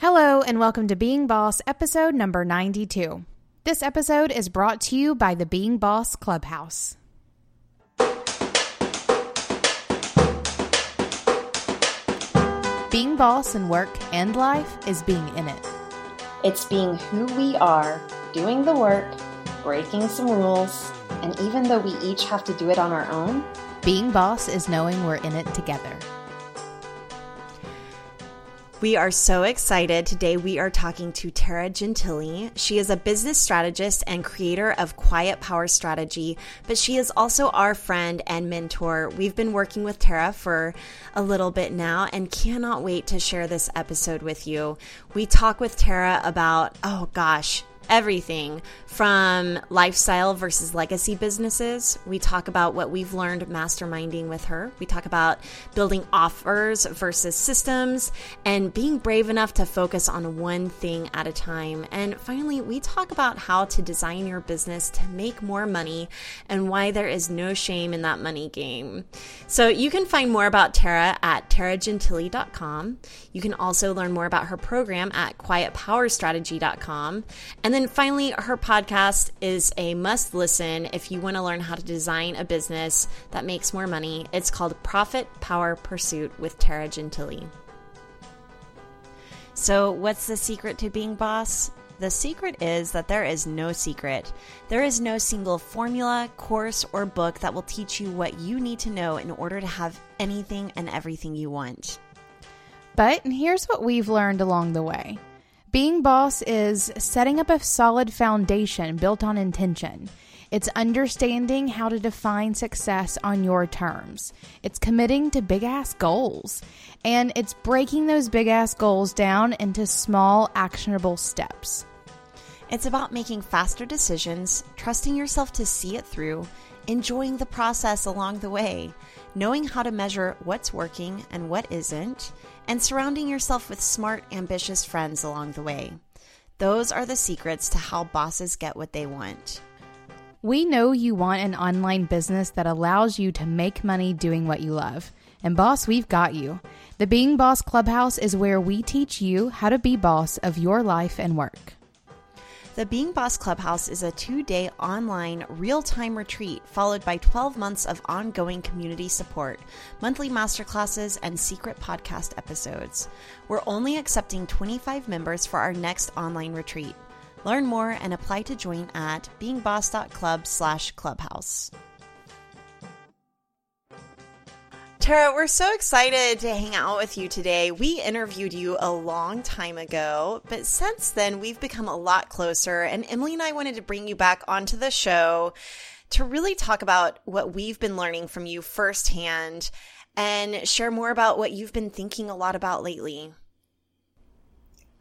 Hello, and welcome to Being Boss, episode number 92. This episode is brought to you by the Being Boss Clubhouse. Being boss in work and life is being in it. It's being who we are, doing the work, breaking some rules, and even though we each have to do it on our own, Being boss is knowing we're in it together. We are so excited. Today we are talking to Tara Gentile. She is a business strategist and creator of Quiet Power Strategy, but she is also our friend and mentor. We've been working with Tara for a little bit now and cannot wait to share this episode with you. We talk with Tara about, oh gosh, everything from lifestyle versus legacy businesses. We talk about what we've learned masterminding with her. We talk about building offers versus systems and being brave enough to focus on one thing at a time. And finally, we talk about how to design your business to make more money and why there is no shame in that money game. So you can find more about Tara at taragentile.com. You can also learn more about her program at quietpowerstrategy.com. And then finally, her podcast is a must listen if you want to learn how to design a business that makes more money. It's called Profit Power Pursuit with Tara Gentile. So, what's the secret to being boss? The secret is that there is no secret. There is no single formula, course, or book that will teach you what you need to know in order to have anything and everything you want. But here's what we've learned along the way being boss is setting up a solid foundation built on intention. It's understanding how to define success on your terms. It's committing to big ass goals. And it's breaking those big ass goals down into small, actionable steps. It's about making faster decisions, trusting yourself to see it through, enjoying the process along the way, knowing how to measure what's working and what isn't, and surrounding yourself with smart, ambitious friends along the way. Those are the secrets to how bosses get what they want. We know you want an online business that allows you to make money doing what you love. And, boss, we've got you. The Being Boss Clubhouse is where we teach you how to be boss of your life and work. The Being Boss Clubhouse is a two day online real time retreat followed by 12 months of ongoing community support, monthly masterclasses, and secret podcast episodes. We're only accepting 25 members for our next online retreat. Learn more and apply to join at beingboss.club slash clubhouse. Tara, we're so excited to hang out with you today. We interviewed you a long time ago, but since then we've become a lot closer. And Emily and I wanted to bring you back onto the show to really talk about what we've been learning from you firsthand and share more about what you've been thinking a lot about lately.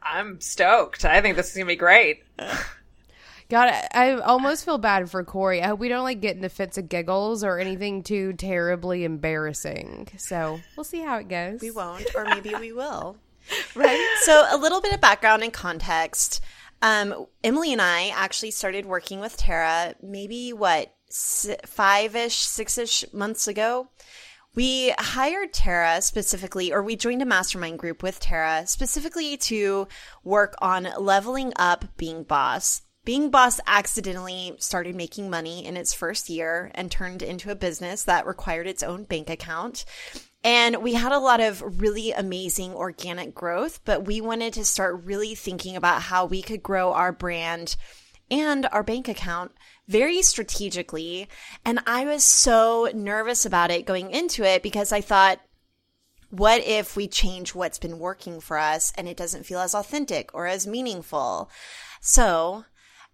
I'm stoked. I think this is gonna be great. God, I almost feel bad for Corey. I hope we don't like get into fits of giggles or anything too terribly embarrassing. So we'll see how it goes. We won't, or maybe we will. right? So, a little bit of background and context. Um, Emily and I actually started working with Tara maybe what, five ish, six ish months ago. We hired Tara specifically, or we joined a mastermind group with Tara specifically to work on leveling up being boss. Being Boss accidentally started making money in its first year and turned into a business that required its own bank account. And we had a lot of really amazing organic growth, but we wanted to start really thinking about how we could grow our brand and our bank account very strategically. And I was so nervous about it going into it because I thought, what if we change what's been working for us and it doesn't feel as authentic or as meaningful? So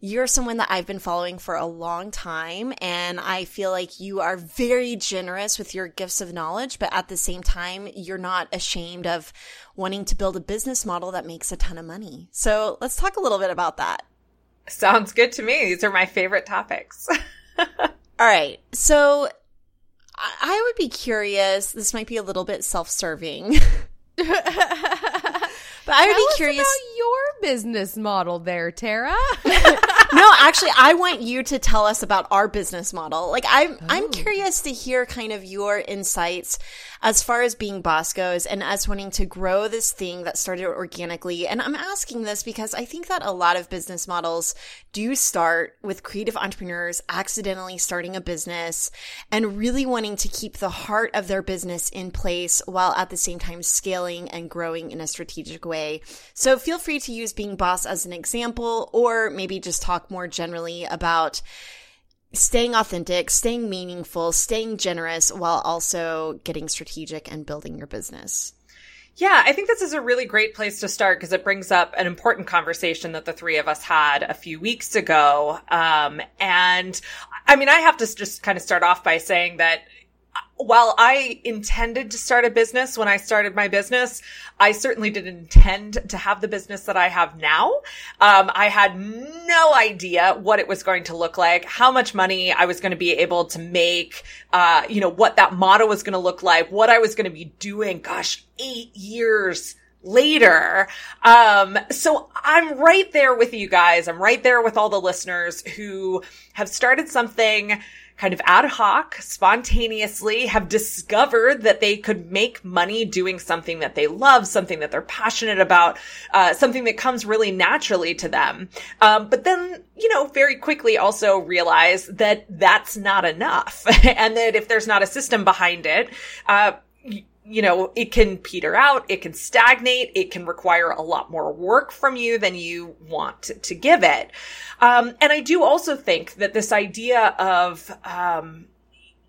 you're someone that I've been following for a long time, and I feel like you are very generous with your gifts of knowledge, but at the same time, you're not ashamed of wanting to build a business model that makes a ton of money. So let's talk a little bit about that. Sounds good to me. These are my favorite topics. All right. So I would be curious. This might be a little bit self serving. but I would Tell be curious about your business model there, Tara. no, actually, I want you to tell us about our business model. Like, I'm I'm oh. curious to hear kind of your insights as far as being boss goes, and us wanting to grow this thing that started organically. And I'm asking this because I think that a lot of business models do start with creative entrepreneurs accidentally starting a business and really wanting to keep the heart of their business in place while at the same time scaling and growing in a strategic way. So feel free to use being boss as an example, or maybe just talk more generally about staying authentic, staying meaningful, staying generous while also getting strategic and building your business. Yeah, I think this is a really great place to start because it brings up an important conversation that the three of us had a few weeks ago. Um, and I mean, I have to just kind of start off by saying that while I intended to start a business when I started my business, I certainly didn't intend to have the business that I have now. Um, I had no idea what it was going to look like, how much money I was going to be able to make, uh, you know, what that model was going to look like, what I was going to be doing. Gosh, eight years later. Um, so I'm right there with you guys. I'm right there with all the listeners who have started something kind of ad hoc, spontaneously have discovered that they could make money doing something that they love, something that they're passionate about, uh, something that comes really naturally to them. Um, but then, you know, very quickly also realize that that's not enough. and that if there's not a system behind it, uh, you know, it can peter out, it can stagnate, it can require a lot more work from you than you want to, give it. Um, and I do also think that this idea of, um,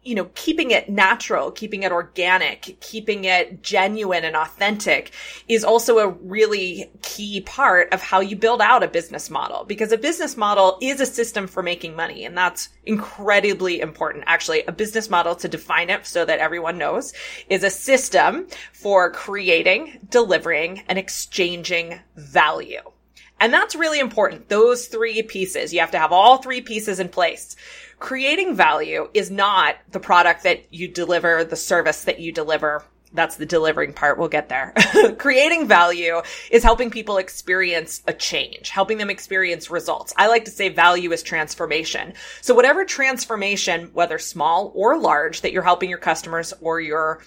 you know, keeping it natural, keeping it organic, keeping it genuine and authentic is also a really key part of how you build out a business model because a business model is a system for making money. And that's incredibly important. Actually, a business model to define it so that everyone knows is a system for creating, delivering and exchanging value. And that's really important. Those three pieces. You have to have all three pieces in place creating value is not the product that you deliver, the service that you deliver. That's the delivering part. We'll get there. creating value is helping people experience a change, helping them experience results. I like to say value is transformation. So whatever transformation, whether small or large, that you're helping your customers or your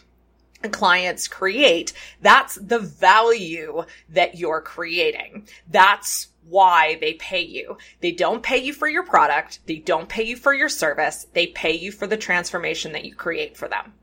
clients create, that's the value that you're creating. That's why they pay you. They don't pay you for your product. They don't pay you for your service. They pay you for the transformation that you create for them.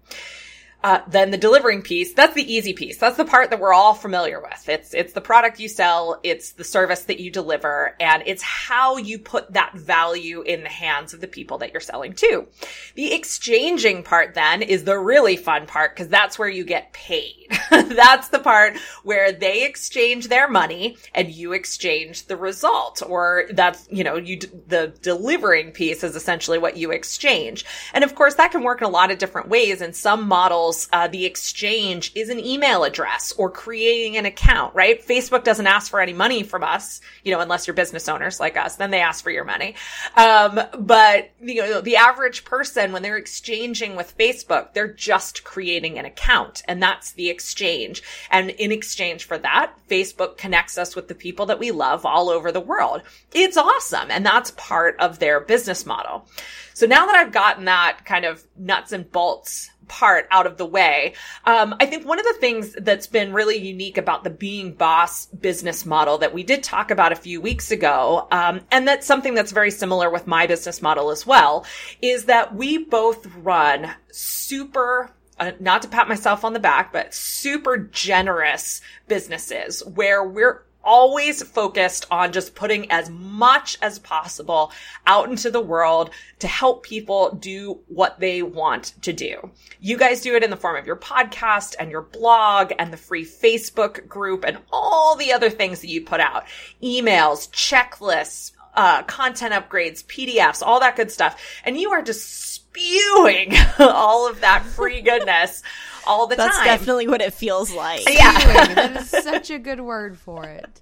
Uh, then the delivering piece, that's the easy piece. That's the part that we're all familiar with. It's, it's the product you sell. It's the service that you deliver and it's how you put that value in the hands of the people that you're selling to. The exchanging part then is the really fun part because that's where you get paid. that's the part where they exchange their money and you exchange the result or that's, you know, you, the delivering piece is essentially what you exchange. And of course that can work in a lot of different ways. In some models, uh, the exchange is an email address or creating an account, right? Facebook doesn't ask for any money from us, you know, unless you're business owners like us, then they ask for your money. Um, but, you know, the average person, when they're exchanging with Facebook, they're just creating an account and that's the exchange. And in exchange for that, Facebook connects us with the people that we love all over the world. It's awesome. And that's part of their business model. So now that I've gotten that kind of nuts and bolts part out of the way. Um, I think one of the things that's been really unique about the being boss business model that we did talk about a few weeks ago, um, and that's something that's very similar with my business model as well, is that we both run super uh, not to pat myself on the back, but super generous businesses where we're always focused on just putting as much as possible out into the world to help people do what they want to do. You guys do it in the form of your podcast and your blog and the free Facebook group and all the other things that you put out. Emails, checklists, uh, content upgrades, PDFs, all that good stuff. And you are just spewing all of that free goodness all the That's time. That's definitely what it feels like. Yeah. that is such a good word for it.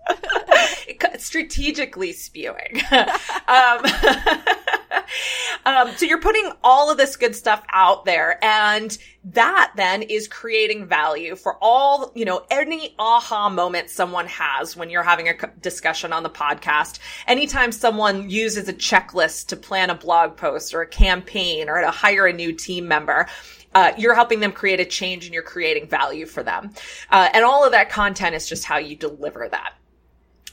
Strategically spewing. um, um, so you're putting all of this good stuff out there and that then is creating value for all, you know, any aha moment someone has when you're having a discussion on the podcast. Anytime someone uses a checklist to plan a blog post or a campaign or to hire a new team member, uh, you're helping them create a change and you're creating value for them. Uh, and all of that content is just how you deliver that.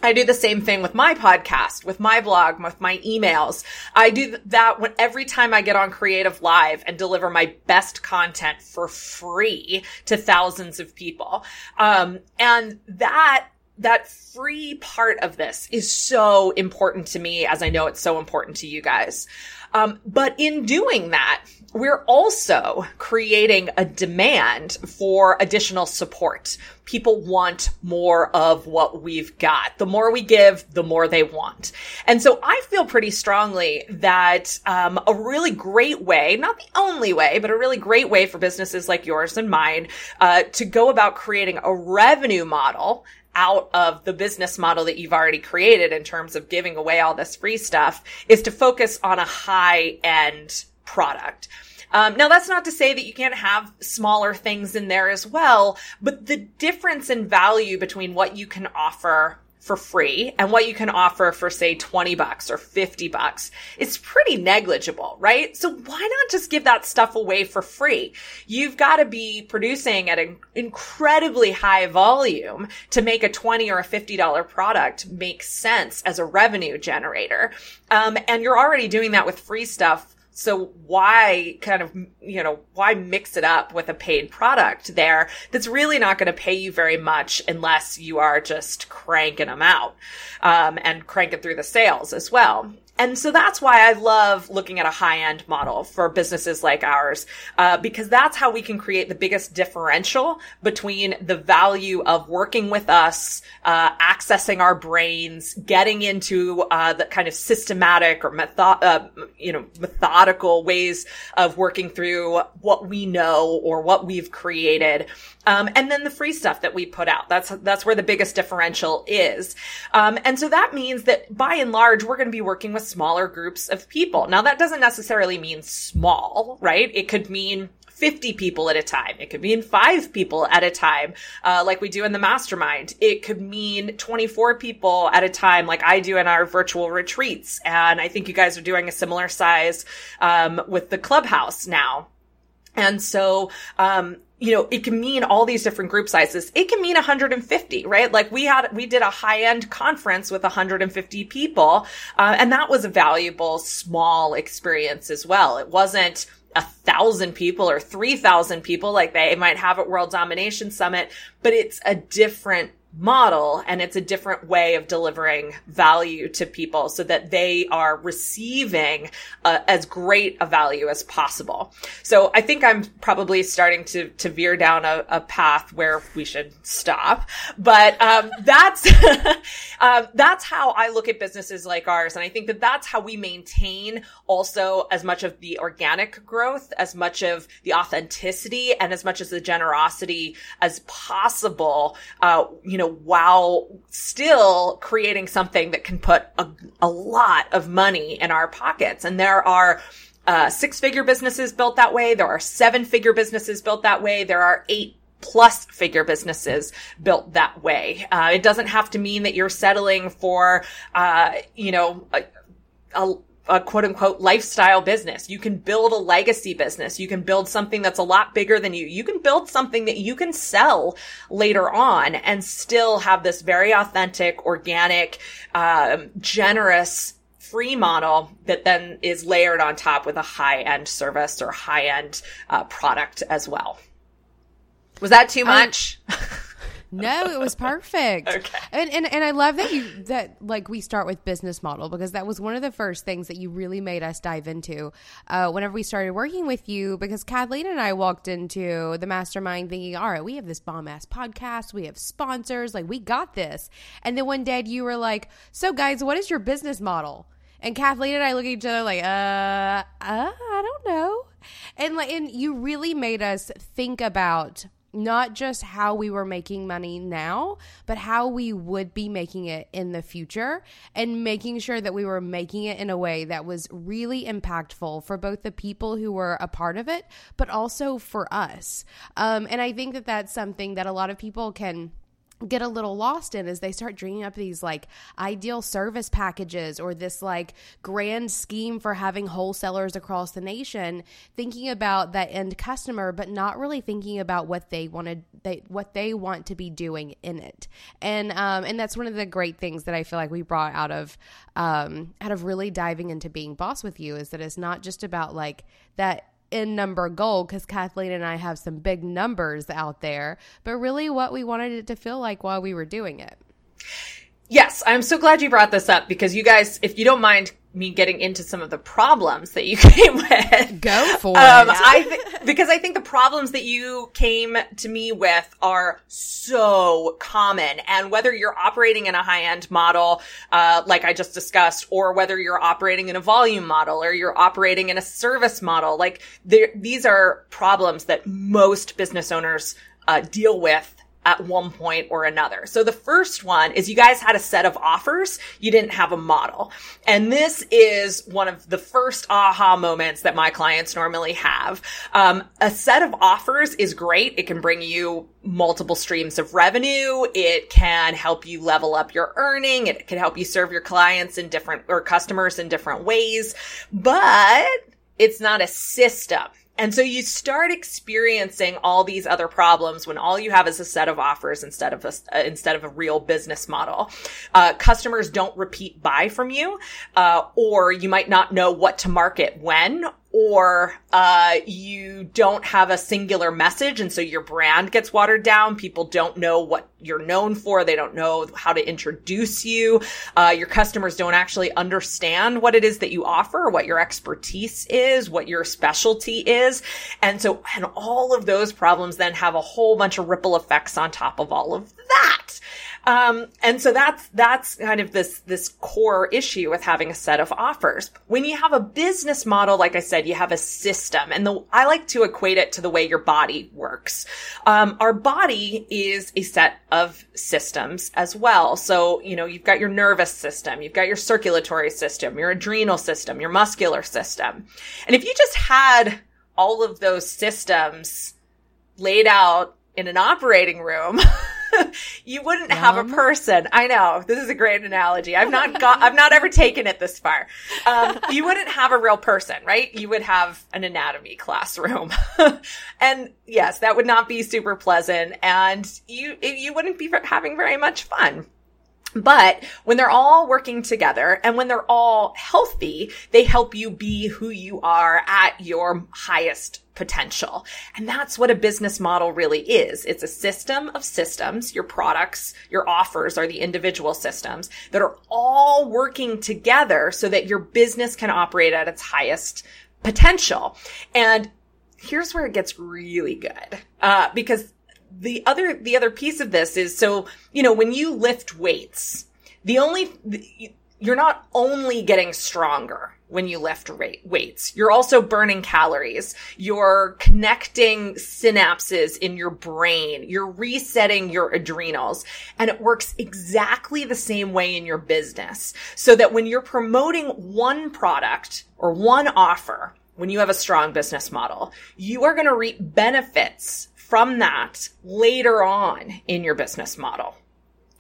I do the same thing with my podcast, with my blog, with my emails. I do that when every time I get on Creative Live and deliver my best content for free to thousands of people. Um, and that that free part of this is so important to me as I know it's so important to you guys. Um, but in doing that, we're also creating a demand for additional support. People want more of what we've got. The more we give, the more they want. And so I feel pretty strongly that um, a really great way, not the only way, but a really great way for businesses like yours and mine uh, to go about creating a revenue model out of the business model that you've already created in terms of giving away all this free stuff is to focus on a high end product. Um, now that's not to say that you can't have smaller things in there as well, but the difference in value between what you can offer for free and what you can offer for say 20 bucks or 50 bucks is pretty negligible, right? So why not just give that stuff away for free? You've got to be producing at an incredibly high volume to make a 20 or a $50 product make sense as a revenue generator. Um, and you're already doing that with free stuff so why kind of, you know, why mix it up with a paid product there that's really not going to pay you very much unless you are just cranking them out, um, and cranking through the sales as well. And so that's why I love looking at a high end model for businesses like ours, uh, because that's how we can create the biggest differential between the value of working with us, uh, accessing our brains, getting into uh, the kind of systematic or method, uh, you know, methodical ways of working through what we know or what we've created, um, and then the free stuff that we put out. That's, that's where the biggest differential is. Um, and so that means that by and large, we're going to be working with smaller groups of people. Now that doesn't necessarily mean small, right? It could mean 50 people at a time. It could mean five people at a time, uh, like we do in the mastermind. It could mean 24 people at a time, like I do in our virtual retreats. And I think you guys are doing a similar size, um, with the clubhouse now. And so, um, you know, it can mean all these different group sizes. It can mean 150, right? Like we had, we did a high end conference with 150 people. Uh, and that was a valuable small experience as well. It wasn't a thousand people or 3,000 people like they might have at World Domination Summit, but it's a different model and it's a different way of delivering value to people so that they are receiving uh, as great a value as possible. So I think I'm probably starting to to veer down a, a path where we should stop, but um, that's um, that's how I look at businesses like ours, and I think that that's how we maintain also as much of the organic growth, as much of the authenticity, and as much as the generosity as possible. Uh, you know know, while still creating something that can put a, a lot of money in our pockets. And there are uh, six figure businesses built that way. There are seven figure businesses built that way. There are eight plus figure businesses built that way. Uh, it doesn't have to mean that you're settling for, uh, you know, a, a a quote unquote lifestyle business. You can build a legacy business. You can build something that's a lot bigger than you. You can build something that you can sell later on and still have this very authentic, organic, um, generous free model that then is layered on top with a high end service or high end uh, product as well. Was that too much? Um, No, it was perfect. okay. And, and and I love that you that like we start with business model because that was one of the first things that you really made us dive into uh, whenever we started working with you because Kathleen and I walked into the mastermind thinking, all right, we have this bomb ass podcast, we have sponsors, like we got this. And then one day you were like, so guys, what is your business model? And Kathleen and I look at each other like, uh, uh I don't know. And like, and you really made us think about not just how we were making money now, but how we would be making it in the future and making sure that we were making it in a way that was really impactful for both the people who were a part of it, but also for us. Um, and I think that that's something that a lot of people can get a little lost in as they start dreaming up these like ideal service packages or this like grand scheme for having wholesalers across the nation thinking about that end customer but not really thinking about what they wanted they what they want to be doing in it. And um and that's one of the great things that I feel like we brought out of um out of really diving into being boss with you is that it's not just about like that in number goal because Kathleen and I have some big numbers out there, but really what we wanted it to feel like while we were doing it. Yes, I'm so glad you brought this up because you guys, if you don't mind me getting into some of the problems that you came with, go for um, it. I th- because I think the problems that you came to me with are so common, and whether you're operating in a high end model, uh, like I just discussed, or whether you're operating in a volume model or you're operating in a service model, like these are problems that most business owners uh, deal with at one point or another. So the first one is you guys had a set of offers. You didn't have a model. And this is one of the first aha moments that my clients normally have. Um, a set of offers is great. It can bring you multiple streams of revenue. It can help you level up your earning. It can help you serve your clients in different or customers in different ways, but it's not a system. And so you start experiencing all these other problems when all you have is a set of offers instead of a, instead of a real business model. Uh, customers don't repeat buy from you, uh, or you might not know what to market when, or uh, you don't have a singular message and so your brand gets watered down. People don't know what you're known for. They don't know how to introduce you. Uh, your customers don't actually understand what it is that you offer what your expertise is what your specialty is. And so and all of those problems then have a whole bunch of ripple effects on top of all of that um, and so that's, that's kind of this, this core issue with having a set of offers. When you have a business model, like I said, you have a system and the, I like to equate it to the way your body works. Um, our body is a set of systems as well. So, you know, you've got your nervous system, you've got your circulatory system, your adrenal system, your muscular system. And if you just had all of those systems laid out in an operating room, you wouldn't have a person. I know this is a great analogy. I've not got, I've not ever taken it this far. Um, you wouldn't have a real person, right? You would have an anatomy classroom, and yes, that would not be super pleasant, and you you wouldn't be having very much fun. But when they're all working together and when they're all healthy, they help you be who you are at your highest potential. And that's what a business model really is. It's a system of systems. Your products, your offers are the individual systems that are all working together so that your business can operate at its highest potential. And here's where it gets really good. Uh, because the other the other piece of this is so you know when you lift weights the only you're not only getting stronger when you lift weights you're also burning calories. You're connecting synapses in your brain. You're resetting your adrenals. And it works exactly the same way in your business. So that when you're promoting one product or one offer when you have a strong business model, you are going to reap benefits from that later on in your business model.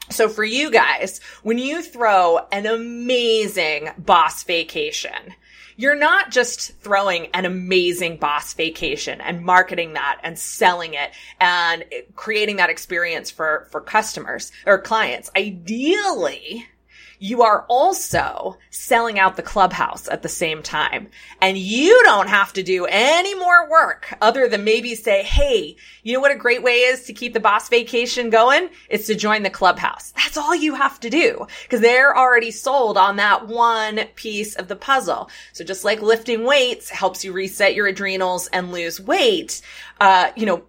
So for you guys, when you throw an amazing boss vacation, you're not just throwing an amazing boss vacation and marketing that and selling it and creating that experience for, for customers or clients. Ideally, you are also selling out the clubhouse at the same time. And you don't have to do any more work other than maybe say, Hey, you know what a great way is to keep the boss vacation going? It's to join the clubhouse. That's all you have to do because they're already sold on that one piece of the puzzle. So just like lifting weights helps you reset your adrenals and lose weight, uh, you know,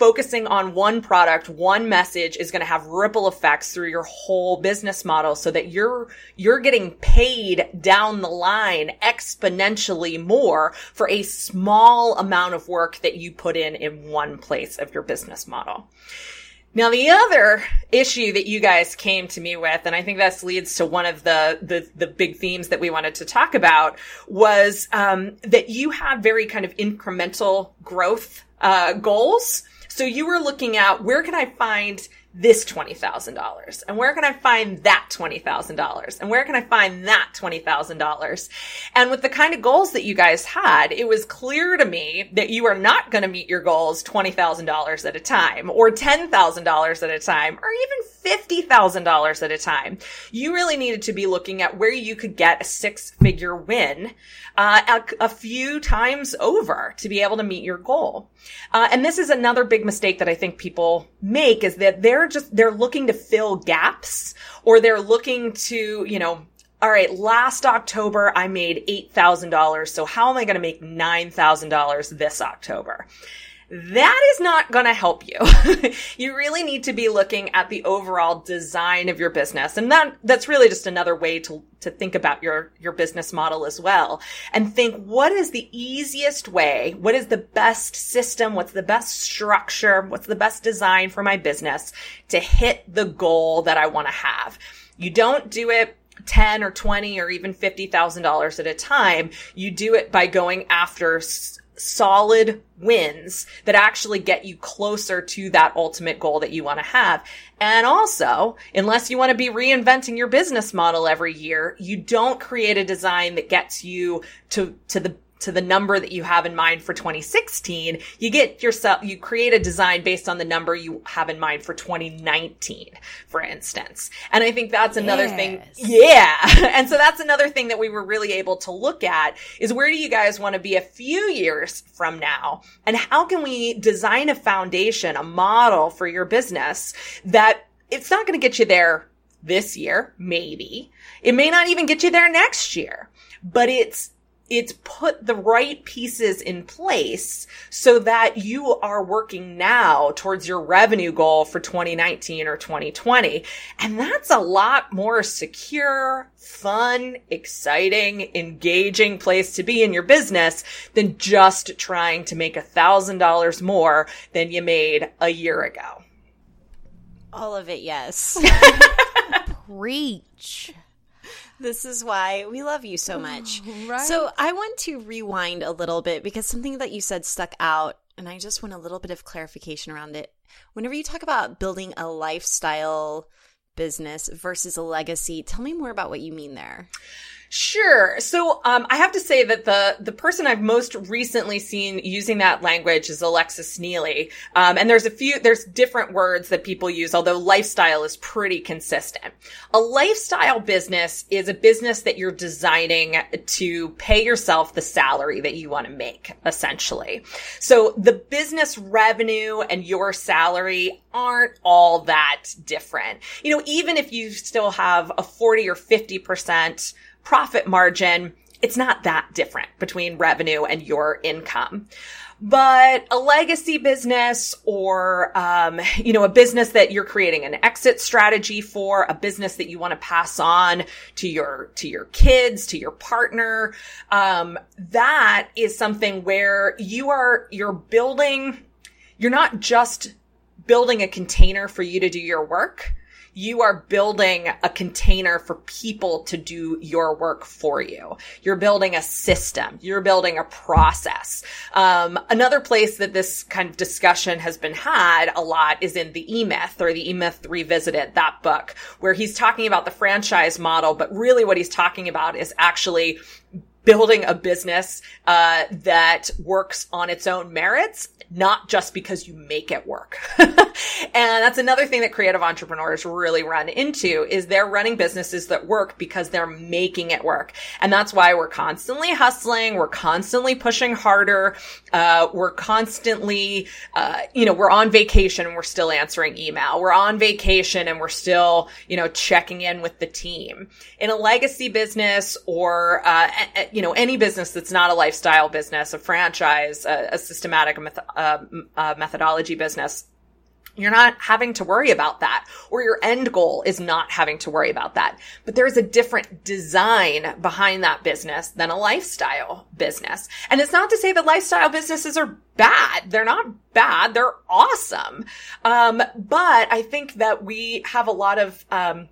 focusing on one product, one message is going to have ripple effects through your whole business model so that you're, you're getting paid down the line exponentially more for a small amount of work that you put in in one place of your business model. Now, the other issue that you guys came to me with, and I think this leads to one of the the, the big themes that we wanted to talk about, was um, that you have very kind of incremental growth uh, goals. So you were looking at where can I find this $20,000? And where can I find that $20,000? And where can I find that $20,000? And with the kind of goals that you guys had, it was clear to me that you are not going to meet your goals $20,000 at a time or $10,000 at a time or even $50,000 at a time. You really needed to be looking at where you could get a six figure win uh, a, a, few times over to be able to meet your goal. Uh, and this is another big mistake that I think people make is that they're just, they're looking to fill gaps or they're looking to, you know, all right, last October I made $8,000. So how am I going to make $9,000 this October? That is not going to help you. you really need to be looking at the overall design of your business. And that, that's really just another way to, to think about your, your business model as well and think what is the easiest way? What is the best system? What's the best structure? What's the best design for my business to hit the goal that I want to have? You don't do it 10 or 20 or even $50,000 at a time. You do it by going after solid wins that actually get you closer to that ultimate goal that you want to have. And also, unless you want to be reinventing your business model every year, you don't create a design that gets you to, to the to the number that you have in mind for 2016, you get yourself, you create a design based on the number you have in mind for 2019, for instance. And I think that's another yes. thing. Yeah. and so that's another thing that we were really able to look at is where do you guys want to be a few years from now? And how can we design a foundation, a model for your business that it's not going to get you there this year, maybe. It may not even get you there next year, but it's it's put the right pieces in place so that you are working now towards your revenue goal for 2019 or 2020. And that's a lot more secure, fun, exciting, engaging place to be in your business than just trying to make a thousand dollars more than you made a year ago. All of it, yes. Preach. This is why we love you so much. Right. So I want to rewind a little bit because something that you said stuck out, and I just want a little bit of clarification around it. Whenever you talk about building a lifestyle business versus a legacy, tell me more about what you mean there. Sure. So um, I have to say that the the person I've most recently seen using that language is Alexis Neely, um, and there's a few there's different words that people use, although lifestyle is pretty consistent. A lifestyle business is a business that you're designing to pay yourself the salary that you want to make, essentially. So the business revenue and your salary aren't all that different. You know, even if you still have a 40 or 50 percent profit margin, it's not that different between revenue and your income. But a legacy business or, um, you know, a business that you're creating an exit strategy for, a business that you want to pass on to your, to your kids, to your partner, um, that is something where you are, you're building, you're not just building a container for you to do your work you are building a container for people to do your work for you. You're building a system. You're building a process. Um, another place that this kind of discussion has been had a lot is in the E-Myth or the E-Myth Revisited, that book, where he's talking about the franchise model, but really what he's talking about is actually building a business uh, that works on its own merits not just because you make it work. and that's another thing that creative entrepreneurs really run into is they're running businesses that work because they're making it work. And that's why we're constantly hustling. We're constantly pushing harder. Uh, we're constantly, uh, you know, we're on vacation and we're still answering email. We're on vacation and we're still, you know, checking in with the team. In a legacy business or, uh, you know, any business that's not a lifestyle business, a franchise, a, a systematic uh, uh, methodology business, you're not having to worry about that or your end goal is not having to worry about that. But there is a different design behind that business than a lifestyle business. And it's not to say that lifestyle businesses are bad. They're not bad. They're awesome. Um, but I think that we have a lot of, um,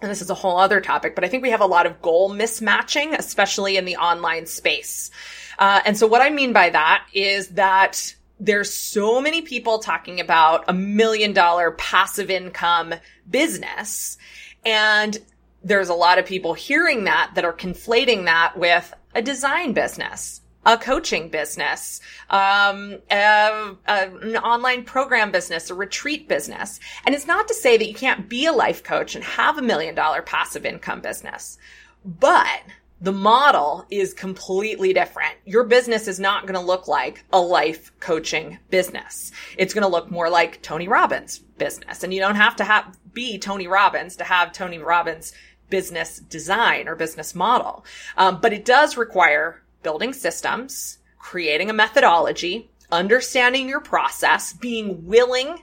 and this is a whole other topic, but I think we have a lot of goal mismatching, especially in the online space. Uh, and so what I mean by that is that there's so many people talking about a million dollar passive income business. And there's a lot of people hearing that that are conflating that with a design business, a coaching business, um, a, a, an online program business, a retreat business. And it's not to say that you can't be a life coach and have a million dollar passive income business, but the model is completely different. Your business is not going to look like a life coaching business. It's going to look more like Tony Robbins business. And you don't have to have, be Tony Robbins to have Tony Robbins business design or business model. Um, but it does require building systems, creating a methodology, understanding your process, being willing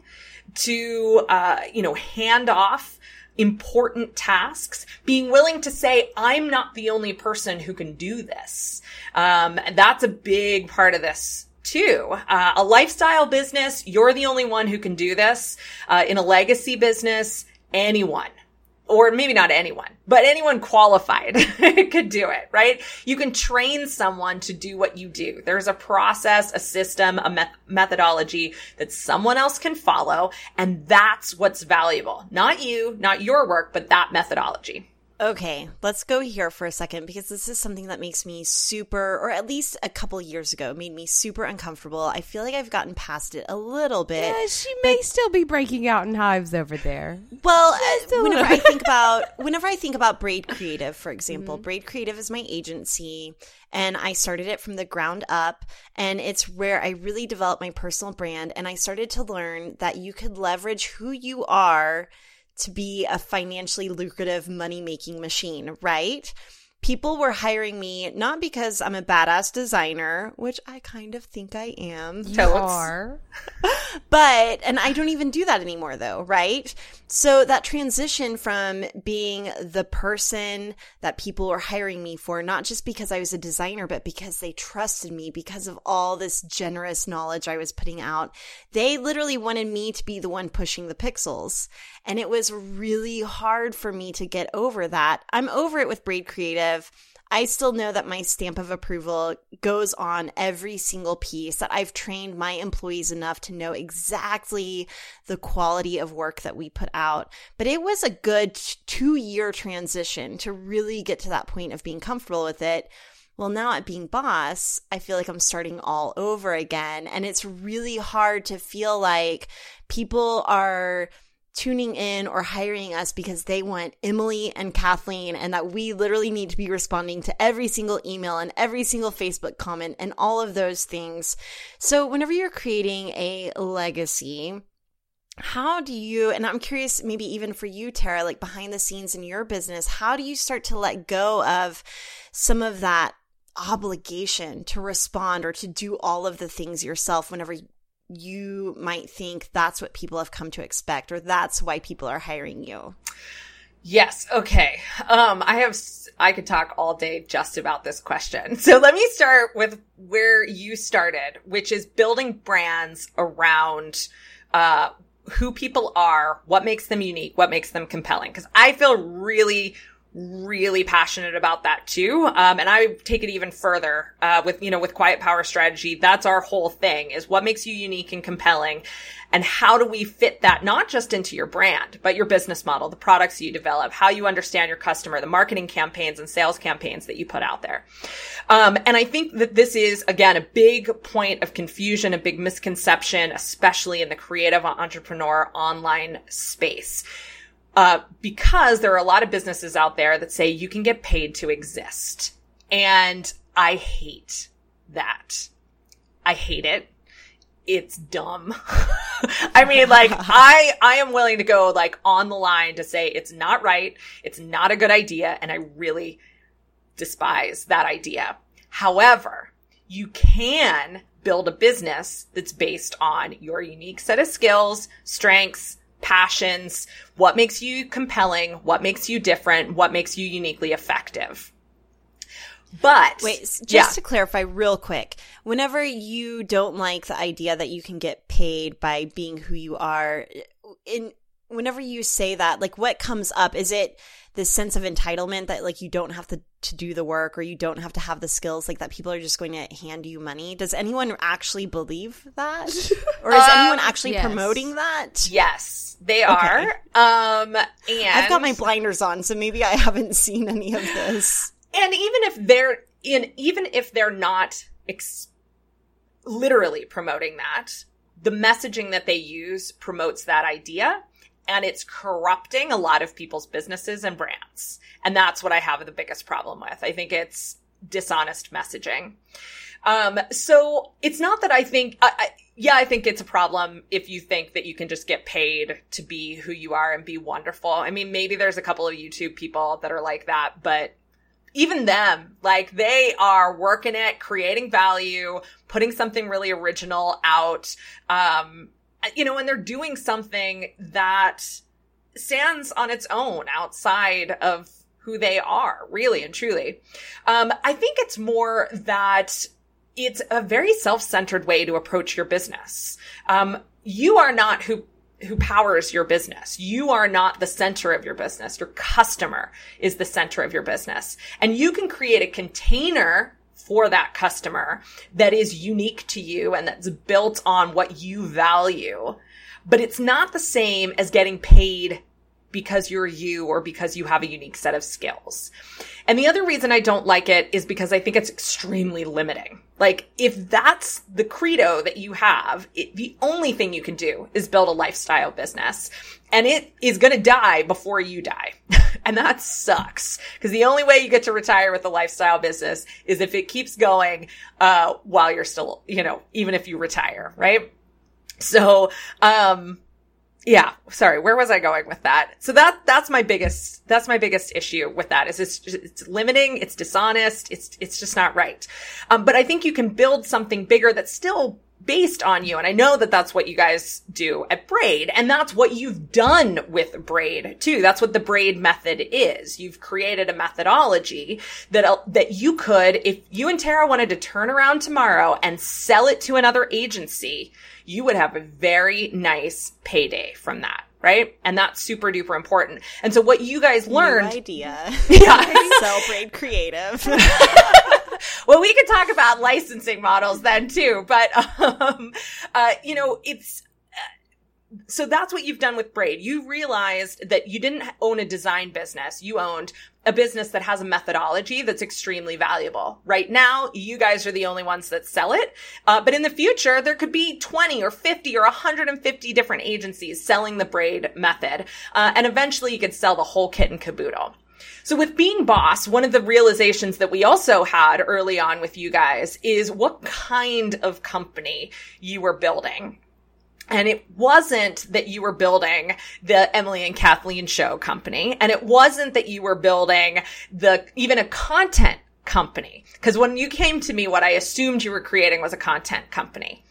to, uh, you know, hand off important tasks, being willing to say, I'm not the only person who can do this. Um, and that's a big part of this too. Uh, a lifestyle business, you're the only one who can do this. Uh, in a legacy business, anyone or maybe not anyone, but anyone qualified could do it, right? You can train someone to do what you do. There's a process, a system, a met- methodology that someone else can follow. And that's what's valuable. Not you, not your work, but that methodology. Okay, let's go here for a second because this is something that makes me super, or at least a couple years ago, made me super uncomfortable. I feel like I've gotten past it a little bit. Yeah, she may still be breaking out in hives over there. Well, uh, whenever I think about whenever I think about Braid Creative, for example, mm-hmm. Braid Creative is my agency, and I started it from the ground up, and it's where I really developed my personal brand, and I started to learn that you could leverage who you are to be a financially lucrative money making machine, right? People were hiring me not because I'm a badass designer, which I kind of think I am. You are. but, and I don't even do that anymore though, right? So that transition from being the person that people were hiring me for, not just because I was a designer, but because they trusted me because of all this generous knowledge I was putting out. They literally wanted me to be the one pushing the pixels. And it was really hard for me to get over that. I'm over it with Braid Creative. I still know that my stamp of approval goes on every single piece, that I've trained my employees enough to know exactly the quality of work that we put out. But it was a good two year transition to really get to that point of being comfortable with it. Well, now at being boss, I feel like I'm starting all over again. And it's really hard to feel like people are tuning in or hiring us because they want Emily and Kathleen and that we literally need to be responding to every single email and every single Facebook comment and all of those things. So whenever you're creating a legacy, how do you, and I'm curious, maybe even for you, Tara, like behind the scenes in your business, how do you start to let go of some of that obligation to respond or to do all of the things yourself whenever you might think that's what people have come to expect or that's why people are hiring you. Yes. Okay. Um, I have, I could talk all day just about this question. So let me start with where you started, which is building brands around, uh, who people are, what makes them unique, what makes them compelling. Cause I feel really, really passionate about that too. Um, and I take it even further, uh, with, you know, with quiet power strategy. That's our whole thing is what makes you unique and compelling. And how do we fit that not just into your brand, but your business model, the products you develop, how you understand your customer, the marketing campaigns and sales campaigns that you put out there. Um, and I think that this is again a big point of confusion, a big misconception, especially in the creative entrepreneur online space uh, because there are a lot of businesses out there that say you can get paid to exist. And I hate that. I hate it. It's dumb. I mean, like, I, I am willing to go like on the line to say it's not right. It's not a good idea. And I really despise that idea. However, you can build a business that's based on your unique set of skills, strengths, passions, what makes you compelling, what makes you different, what makes you uniquely effective. But wait, just yeah. to clarify real quick, whenever you don't like the idea that you can get paid by being who you are, in whenever you say that, like what comes up? Is it this sense of entitlement that like you don't have to to do the work or you don't have to have the skills like that people are just going to hand you money? Does anyone actually believe that? Or is um, anyone actually yes. promoting that? Yes, they are. Okay. Um and I've got my blinders on, so maybe I haven't seen any of this. And even if they're in even if they're not ex- literally promoting that, the messaging that they use promotes that idea and it's corrupting a lot of people's businesses and brands. And that's what I have the biggest problem with. I think it's dishonest messaging. Um, so it's not that I think, I, I, yeah, I think it's a problem if you think that you can just get paid to be who you are and be wonderful. I mean, maybe there's a couple of YouTube people that are like that, but even them, like they are working it, creating value, putting something really original out. Um, you know, and they're doing something that stands on its own outside of who they are, really and truly. Um, I think it's more that it's a very self-centered way to approach your business. Um, you are not who who powers your business. You are not the center of your business. Your customer is the center of your business. And you can create a container for that customer that is unique to you and that's built on what you value. But it's not the same as getting paid because you're you or because you have a unique set of skills. And the other reason I don't like it is because I think it's extremely limiting. Like, if that's the credo that you have, it, the only thing you can do is build a lifestyle business. And it is gonna die before you die. and that sucks. Because the only way you get to retire with a lifestyle business is if it keeps going, uh, while you're still, you know, even if you retire, right? So, um, yeah sorry where was i going with that? So that that's my biggest that's my biggest issue with that is it's it's limiting it's dishonest it's it's just not right. Um, but i think you can build something bigger that's still based on you and i know that that's what you guys do at braid and that's what you've done with braid too. That's what the braid method is. You've created a methodology that uh, that you could if you and tara wanted to turn around tomorrow and sell it to another agency you would have a very nice payday from that right? And that's super duper important. And so what you guys learned New idea. Yeah. Sell braid creative. well, we could talk about licensing models then too, but um, uh, you know, it's so that's what you've done with Braid. You realized that you didn't own a design business. You owned a business that has a methodology that's extremely valuable. Right now, you guys are the only ones that sell it. Uh, but in the future, there could be 20 or 50 or 150 different agencies selling the Braid method. Uh, and eventually you could sell the whole kit and caboodle. So with being boss, one of the realizations that we also had early on with you guys is what kind of company you were building. And it wasn't that you were building the Emily and Kathleen show company. And it wasn't that you were building the, even a content company. Cause when you came to me, what I assumed you were creating was a content company.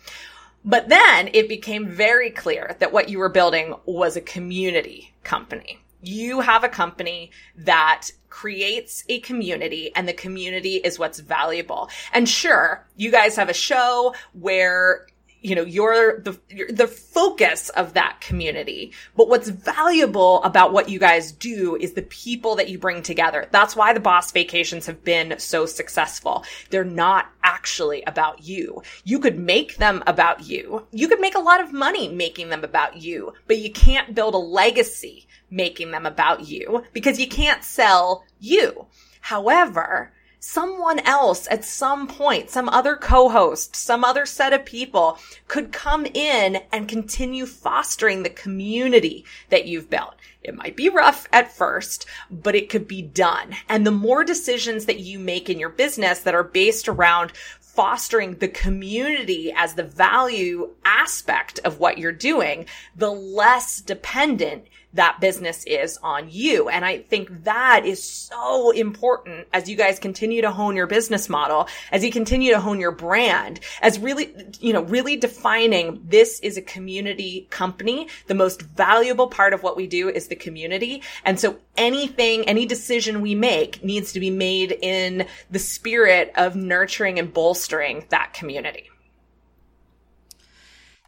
But then it became very clear that what you were building was a community company. You have a company that creates a community and the community is what's valuable. And sure, you guys have a show where you know, you're the, you're the focus of that community. But what's valuable about what you guys do is the people that you bring together. That's why the boss vacations have been so successful. They're not actually about you. You could make them about you. You could make a lot of money making them about you, but you can't build a legacy making them about you because you can't sell you. However, someone else at some point, some other co-host, some other set of people could come in and continue fostering the community that you've built. It might be rough at first, but it could be done. And the more decisions that you make in your business that are based around fostering the community as the value aspect of what you're doing, the less dependent that business is on you. And I think that is so important as you guys continue to hone your business model, as you continue to hone your brand, as really, you know, really defining this is a community company. The most valuable part of what we do is the community. And so anything, any decision we make needs to be made in the spirit of nurturing and bolstering that community.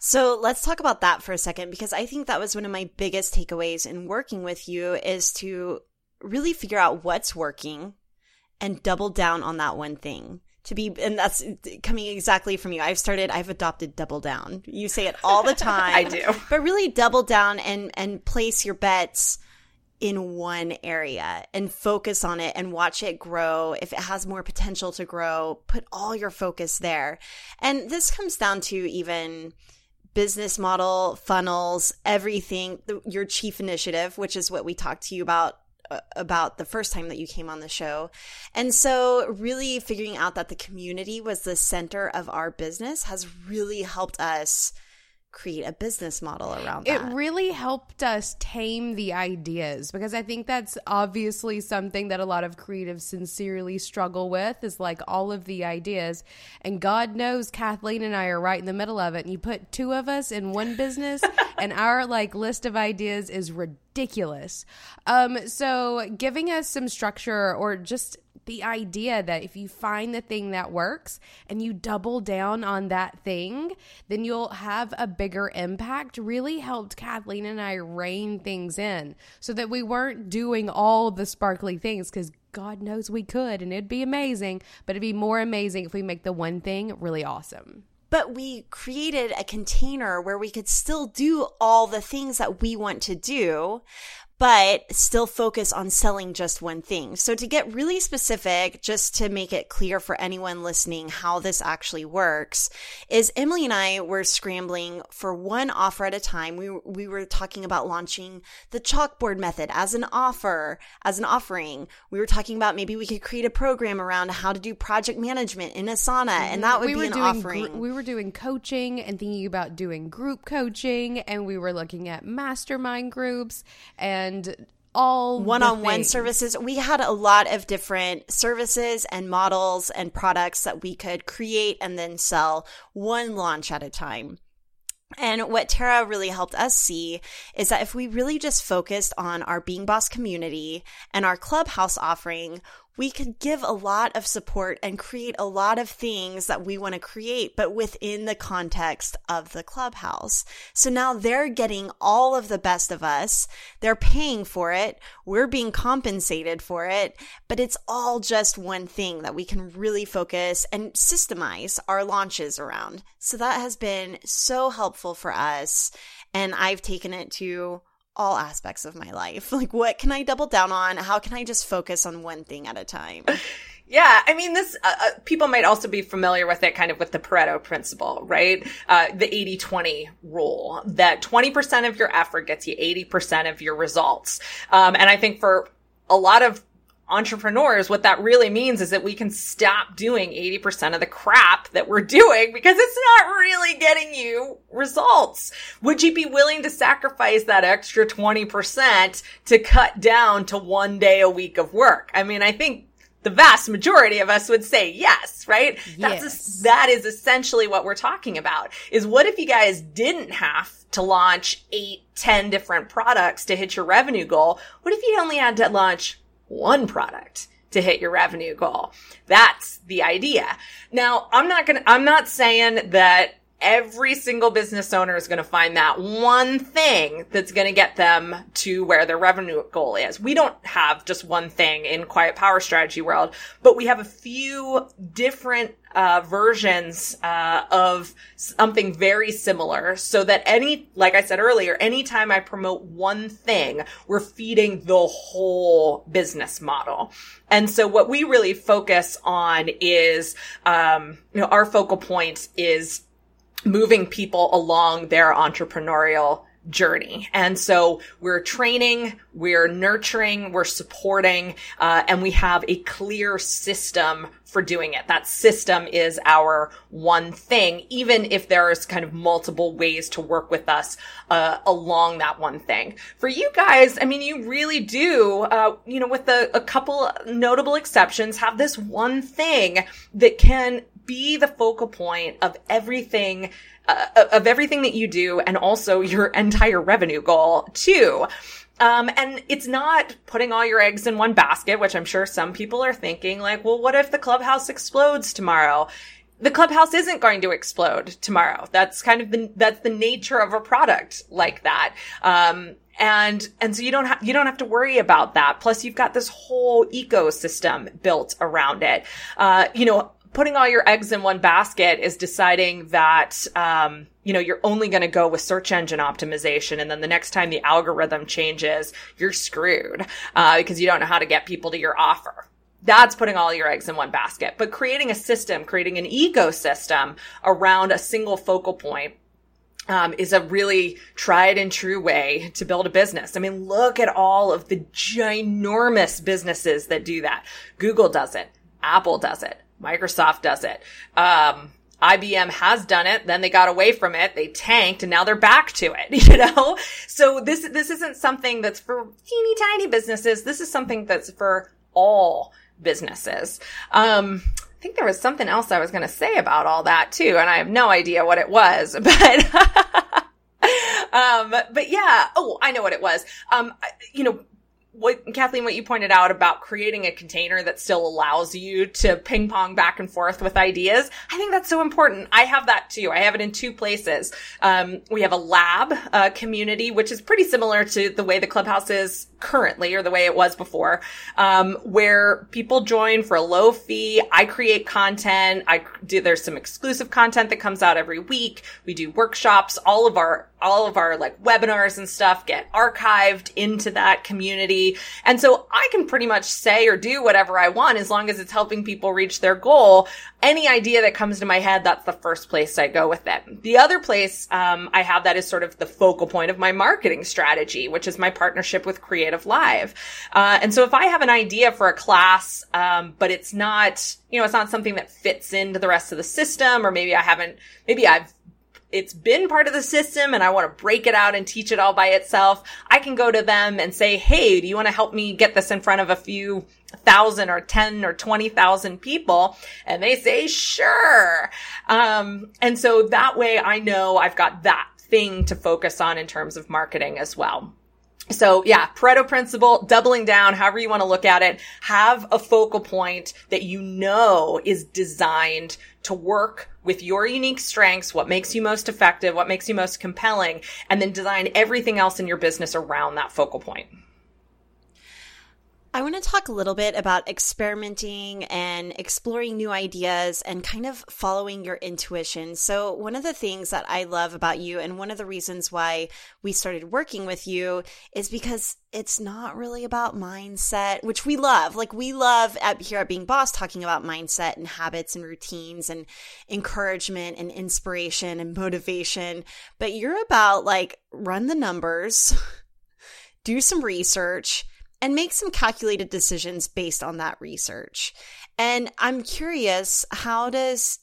So let's talk about that for a second because I think that was one of my biggest takeaways in working with you is to really figure out what's working and double down on that one thing. To be and that's coming exactly from you. I've started i've adopted double down. You say it all the time i do. but really double down and and place your bets in one area and focus on it and watch it grow. If it has more potential to grow, put all your focus there. And this comes down to even business model, funnels, everything, your chief initiative, which is what we talked to you about uh, about the first time that you came on the show. And so really figuring out that the community was the center of our business has really helped us create a business model around that. It really helped us tame the ideas because I think that's obviously something that a lot of creatives sincerely struggle with is like all of the ideas. And God knows Kathleen and I are right in the middle of it. And you put two of us in one business and our like list of ideas is ridiculous. Um so giving us some structure or just the idea that if you find the thing that works and you double down on that thing, then you'll have a bigger impact. Really helped Kathleen and I rein things in so that we weren't doing all the sparkly things because God knows we could and it'd be amazing, but it'd be more amazing if we make the one thing really awesome. But we created a container where we could still do all the things that we want to do, but still focus on selling just one thing. So to get really specific, just to make it clear for anyone listening how this actually works, is Emily and I were scrambling for one offer at a time. We, we were talking about launching the chalkboard method as an offer, as an offering. We were talking about maybe we could create a program around how to do project management in Asana, and mm-hmm. that would we be an offering. Gr- we were doing coaching and thinking about doing group coaching, and we were looking at mastermind groups and and all one-on-one services. We had a lot of different services and models and products that we could create and then sell one launch at a time. And what Tara really helped us see is that if we really just focused on our Being Boss community and our clubhouse offering, we could give a lot of support and create a lot of things that we want to create, but within the context of the clubhouse. So now they're getting all of the best of us. They're paying for it. We're being compensated for it, but it's all just one thing that we can really focus and systemize our launches around. So that has been so helpful for us. And I've taken it to all aspects of my life. Like, what can I double down on? How can I just focus on one thing at a time? Yeah, I mean, this, uh, uh people might also be familiar with it kind of with the Pareto principle, right? Uh, the 80 20 rule that 20% of your effort gets you 80% of your results. Um, and I think for a lot of entrepreneurs, what that really means is that we can stop doing 80% of the crap that we're doing because it's not really getting you results. Would you be willing to sacrifice that extra 20% to cut down to one day a week of work? I mean, I think the vast majority of us would say yes, right? Yes. That's a, that is essentially what we're talking about. Is what if you guys didn't have to launch eight, ten different products to hit your revenue goal? What if you only had to launch one product to hit your revenue goal. That's the idea. Now, I'm not going to, I'm not saying that every single business owner is going to find that one thing that's going to get them to where their revenue goal is. We don't have just one thing in quiet power strategy world, but we have a few different uh, versions uh, of something very similar so that any, like I said earlier, anytime I promote one thing, we're feeding the whole business model. And so what we really focus on is, um, you know, our focal point is moving people along their entrepreneurial journey. And so we're training, we're nurturing, we're supporting, uh, and we have a clear system for doing it. That system is our one thing, even if there's kind of multiple ways to work with us uh, along that one thing. For you guys, I mean, you really do, uh, you know, with a, a couple notable exceptions, have this one thing that can be the focal point of everything uh, of everything that you do and also your entire revenue goal too. Um, and it's not putting all your eggs in one basket, which I'm sure some people are thinking like, well, what if the clubhouse explodes tomorrow? The clubhouse isn't going to explode tomorrow. That's kind of the, that's the nature of a product like that. Um, and and so you don't have you don't have to worry about that plus you've got this whole ecosystem built around it uh, you know putting all your eggs in one basket is deciding that um, you know you're only going to go with search engine optimization and then the next time the algorithm changes you're screwed uh, because you don't know how to get people to your offer that's putting all your eggs in one basket but creating a system creating an ecosystem around a single focal point um, is a really tried and true way to build a business. I mean, look at all of the ginormous businesses that do that. Google does it. Apple does it. Microsoft does it. Um, IBM has done it, then they got away from it, they tanked, and now they're back to it, you know? So this, this isn't something that's for teeny tiny businesses. This is something that's for all businesses. Um, I think there was something else I was going to say about all that too, and I have no idea what it was, but, um, but yeah. Oh, I know what it was. Um, you know, what Kathleen, what you pointed out about creating a container that still allows you to ping pong back and forth with ideas, I think that's so important. I have that too. I have it in two places. Um, we have a lab uh, community, which is pretty similar to the way the clubhouse is currently or the way it was before, um, where people join for a low fee. I create content. I do, there's some exclusive content that comes out every week. We do workshops. All of our, all of our like webinars and stuff get archived into that community. And so I can pretty much say or do whatever I want as long as it's helping people reach their goal. Any idea that comes to my head, that's the first place I go with it. The other place, um, I have that is sort of the focal point of my marketing strategy, which is my partnership with Create Creative Live. Uh, and so if I have an idea for a class, um, but it's not, you know, it's not something that fits into the rest of the system, or maybe I haven't, maybe I've it's been part of the system and I want to break it out and teach it all by itself, I can go to them and say, Hey, do you want to help me get this in front of a few thousand or 10 or 20,000 people? And they say, sure. Um, and so that way I know I've got that thing to focus on in terms of marketing as well. So yeah, Pareto principle, doubling down, however you want to look at it, have a focal point that you know is designed to work with your unique strengths, what makes you most effective, what makes you most compelling, and then design everything else in your business around that focal point. I want to talk a little bit about experimenting and exploring new ideas and kind of following your intuition. So, one of the things that I love about you, and one of the reasons why we started working with you, is because it's not really about mindset, which we love. Like, we love at, here at Being Boss talking about mindset and habits and routines and encouragement and inspiration and motivation. But you're about like run the numbers, do some research and make some calculated decisions based on that research. And I'm curious, how does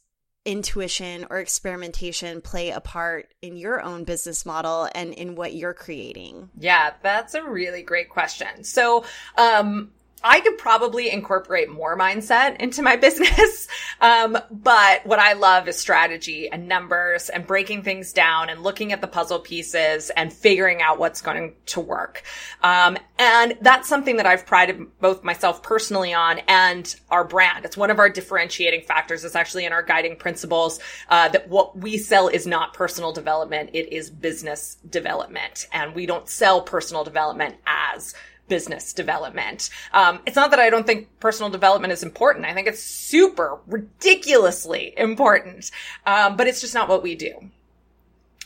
intuition or experimentation play a part in your own business model and in what you're creating? Yeah, that's a really great question. So, um, I could probably incorporate more mindset into my business. Um, but what I love is strategy and numbers and breaking things down and looking at the puzzle pieces and figuring out what's going to work. Um, and that's something that I've prided both myself personally on and our brand. It's one of our differentiating factors. It's actually in our guiding principles, uh, that what we sell is not personal development. It is business development. And we don't sell personal development as business development. Um, it's not that I don't think personal development is important. I think it's super ridiculously important. Um, but it's just not what we do.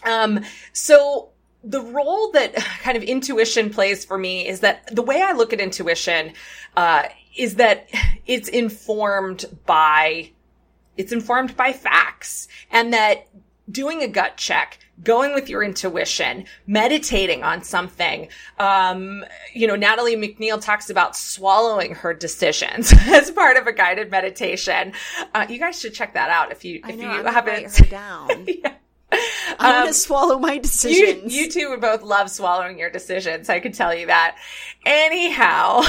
Um, so the role that kind of intuition plays for me is that the way I look at intuition, uh, is that it's informed by, it's informed by facts and that doing a gut check, going with your intuition, meditating on something. Um, you know, Natalie MacNeil talks about swallowing her decisions as part of a guided meditation. Uh, you guys should check that out if you if know, you I'm haven't. Write her down. yeah. I'm Um, gonna swallow my decisions. You, you two would both love swallowing your decisions. I could tell you that. Anyhow,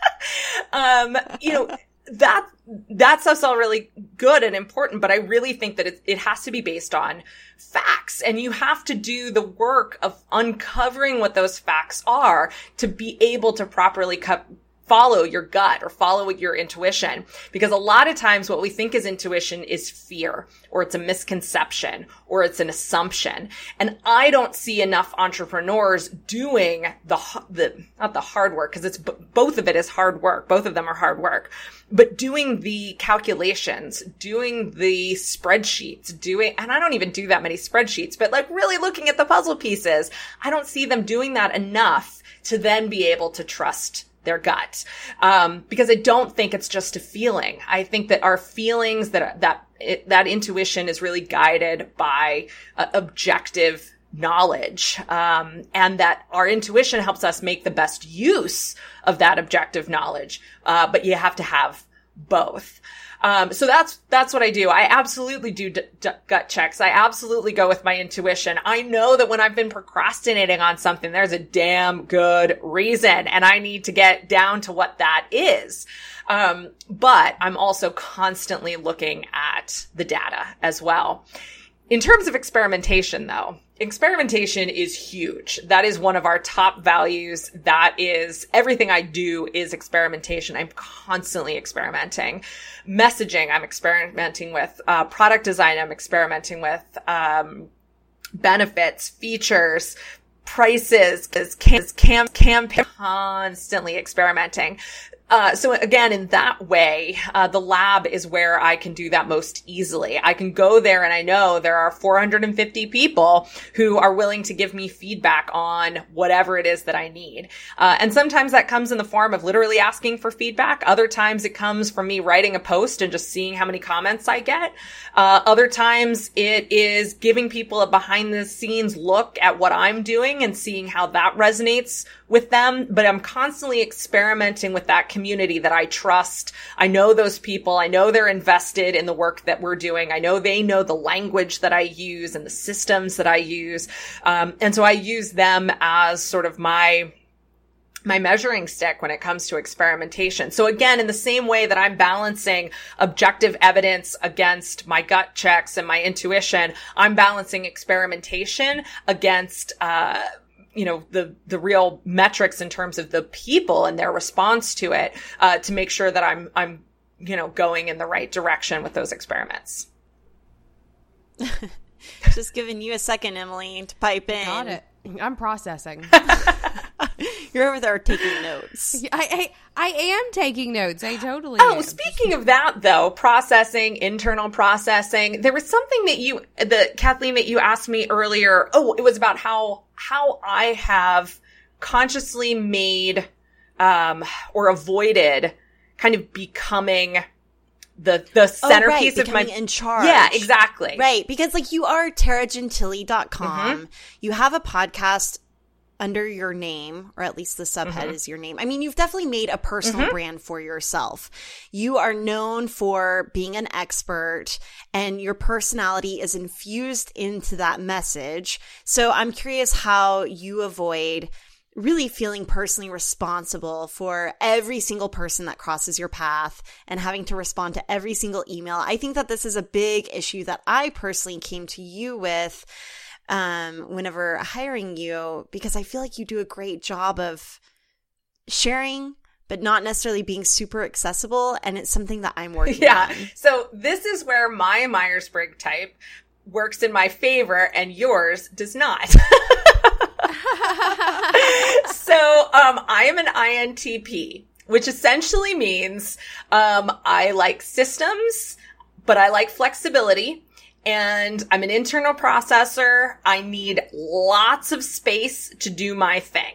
um, you know, that, that stuff's all really good and important, but I really think that it, it has to be based on facts. And you have to do the work of uncovering what those facts are to be able to properly cut follow your gut or follow your intuition. Because a lot of times what we think is intuition is fear or it's a misconception or it's an assumption. And I don't see enough entrepreneurs doing the, the, not the hard work because it's both of it is hard work. Both of them are hard work, but doing the calculations, doing the spreadsheets, doing, and I don't even do that many spreadsheets, but like really looking at the puzzle pieces. I don't see them doing that enough to then be able to trust their gut. Um, because I don't think it's just a feeling. I think that our feelings that, that, it, that intuition is really guided by uh, objective knowledge. Um, and that our intuition helps us make the best use of that objective knowledge. Uh, but you have to have both. Um, so that's, that's what I do. I absolutely do d- d- gut checks. I absolutely go with my intuition. I know that when I've been procrastinating on something, there's a damn good reason and I need to get down to what that is. Um, but I'm also constantly looking at the data as well. In terms of experimentation though, experimentation is huge. That is one of our top values. That is everything I do is experimentation. I'm constantly experimenting. Messaging, I'm experimenting with. Uh, product design, I'm experimenting with. Um, benefits, features, prices, cam, cam, campaign, constantly experimenting. Uh, so again, in that way, uh, the lab is where I can do that most easily. I can go there and I know there are 450 people who are willing to give me feedback on whatever it is that I need. Uh, and sometimes that comes in the form of literally asking for feedback. Other times it comes from me writing a post and just seeing how many comments I get. Uh, other times it is giving people a behind the scenes look at what I'm doing and seeing how that resonates with them. But I'm constantly experimenting with that community that I trust. I know those people. I know they're invested in the work that we're doing. I know they know the language that I use and the systems that I use. Um, and so I use them as sort of my, my measuring stick when it comes to experimentation. So again, in the same way that I'm balancing objective evidence against my gut checks and my intuition, I'm balancing experimentation against, uh, you know the the real metrics in terms of the people and their response to it uh, to make sure that I'm I'm you know going in the right direction with those experiments. Just giving you a second, Emily, to pipe in. Got it. I'm processing. You're over there taking notes. I, I I am taking notes. I totally. Oh, am. speaking of that though, processing, internal processing, there was something that you, the Kathleen, that you asked me earlier. Oh, it was about how, how I have consciously made, um, or avoided kind of becoming the, the centerpiece oh, right, of my, in charge. yeah, exactly. Right. Because like you are taragentile.com. Mm-hmm. You have a podcast under your name, or at least the subhead Mm-hmm. is your name. I mean, you've definitely made a personal brand for yourself. You are known for being an expert and your personality is infused into that message. So I'm curious how you avoid really feeling personally responsible for every single person that crosses your path and having to respond to every single email. I think that this is a big issue that I personally came to you with um, whenever hiring you because I feel like you do a great job of sharing, but not necessarily being super accessible. And it's something that I'm working Yeah. on. So this is where my Myers Briggs type works in my favor and yours does not. so um, I am an INTP, which essentially means um, I like systems, but I like flexibility. And I'm an internal processor. I need lots of space to do my thing.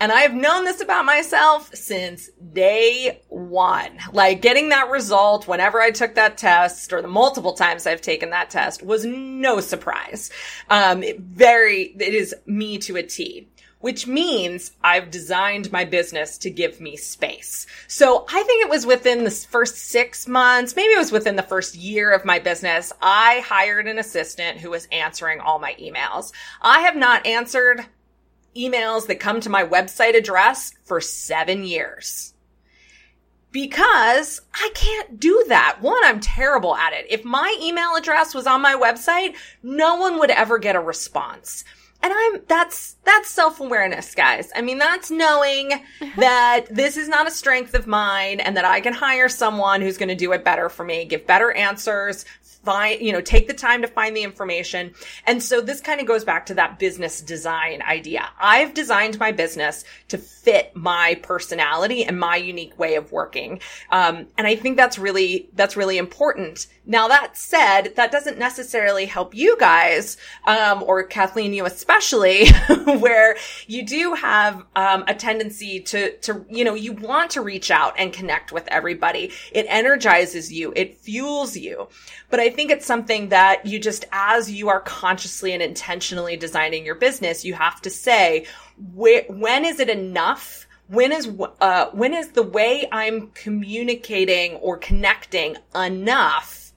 And I've known this about myself since day one. Like getting that result whenever I took that test or the multiple times I've taken that test was no surprise. Um, it very, it is me to a T which means I've designed my business to give me space. So I think it was within the first six months, maybe it was within the first year of my business, I hired an assistant who was answering all my emails. I have not answered emails that come to my website address for seven years. Because I can't do that. One, I'm terrible at it. If my email address was on my website, no one would ever get a response. And I'm, that's, that's self-awareness, guys. I mean, that's knowing that this is not a strength of mine and that I can hire someone who's going to do it better for me, give better answers, find, you know, take the time to find the information. And so this kind of goes back to that business design idea. I've designed my business to fit my personality and my unique way of working. Um, and I think that's really, that's really important. Now that said, that doesn't necessarily help you guys, um, or Kathleen, you especially, where you do have, um, a tendency to, to, you know, you want to reach out and connect with everybody. It energizes you. It fuels you. But I think it's something that you just, as you are consciously and intentionally designing your business, you have to say, when is it enough? When is, uh, when is the way I'm communicating or connecting enough?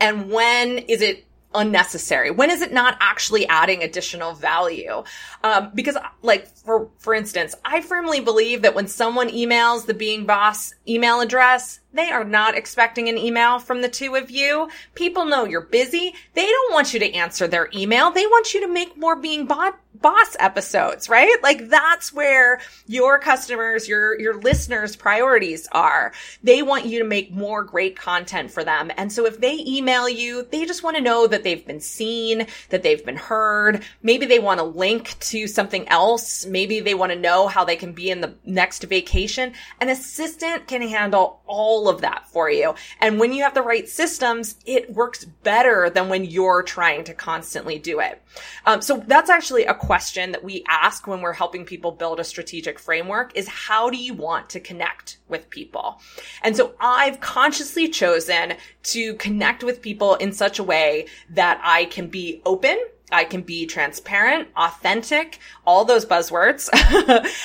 And when is it unnecessary? When is it not actually adding additional value? Um, because like, for, for instance, I firmly believe that when someone emails the being boss email address, they are not expecting an email from the two of you. People know you're busy. They don't want you to answer their email. They want you to make more being bo- boss episodes, right? Like that's where your customers, your, your listeners priorities are. They want you to make more great content for them. And so if they email you, they just want to know that they've been seen, that they've been heard. Maybe they want a link to something else. Maybe they want to know how they can be in the next vacation. An assistant can handle all of that for you. And when you have the right systems, it works better than when you're trying to constantly do it. Um, so that's actually a question that we ask when we're helping people build a strategic framework is how do you want to connect with people? And so I've consciously chosen to connect with people in such a way that I can be open I can be transparent, authentic, all those buzzwords,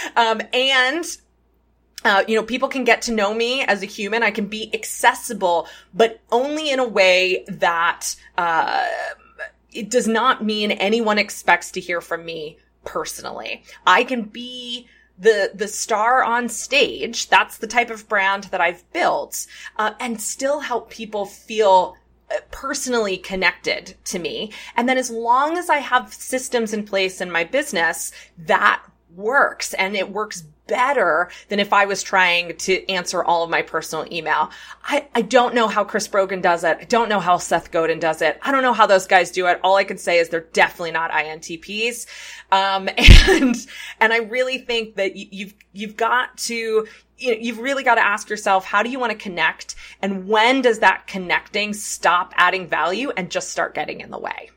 um, and uh, you know, people can get to know me as a human. I can be accessible, but only in a way that, uh, it does not mean anyone expects to hear from me personally. I can be the the star on stage. That's the type of brand that I've built, uh, and still help people feel uh, personally connected to me. And then as long as I have systems in place in my business that works and it works better than if I was trying to answer all of my personal email. I, I don't know how Chris Brogan does it. I don't know how Seth Godin does it. I don't know how those guys do it. All I can say is they're definitely not INTPs. Um, and, and I really think that you, you've, you've got to, you know you've really got to ask yourself, how do you want to connect? And when does that connecting stop adding value and just start getting in the way?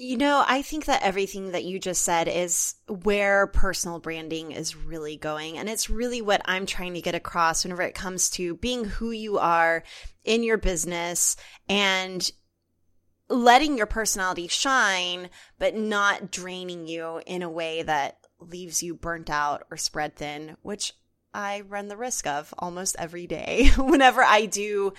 You know, I think that everything that you just said is where personal branding is really going. And it's really what I'm trying to get across whenever it comes to being who you are in your business and letting your personality shine, but not draining you in a way that leaves you burnt out or spread thin, which I run the risk of almost every day whenever I do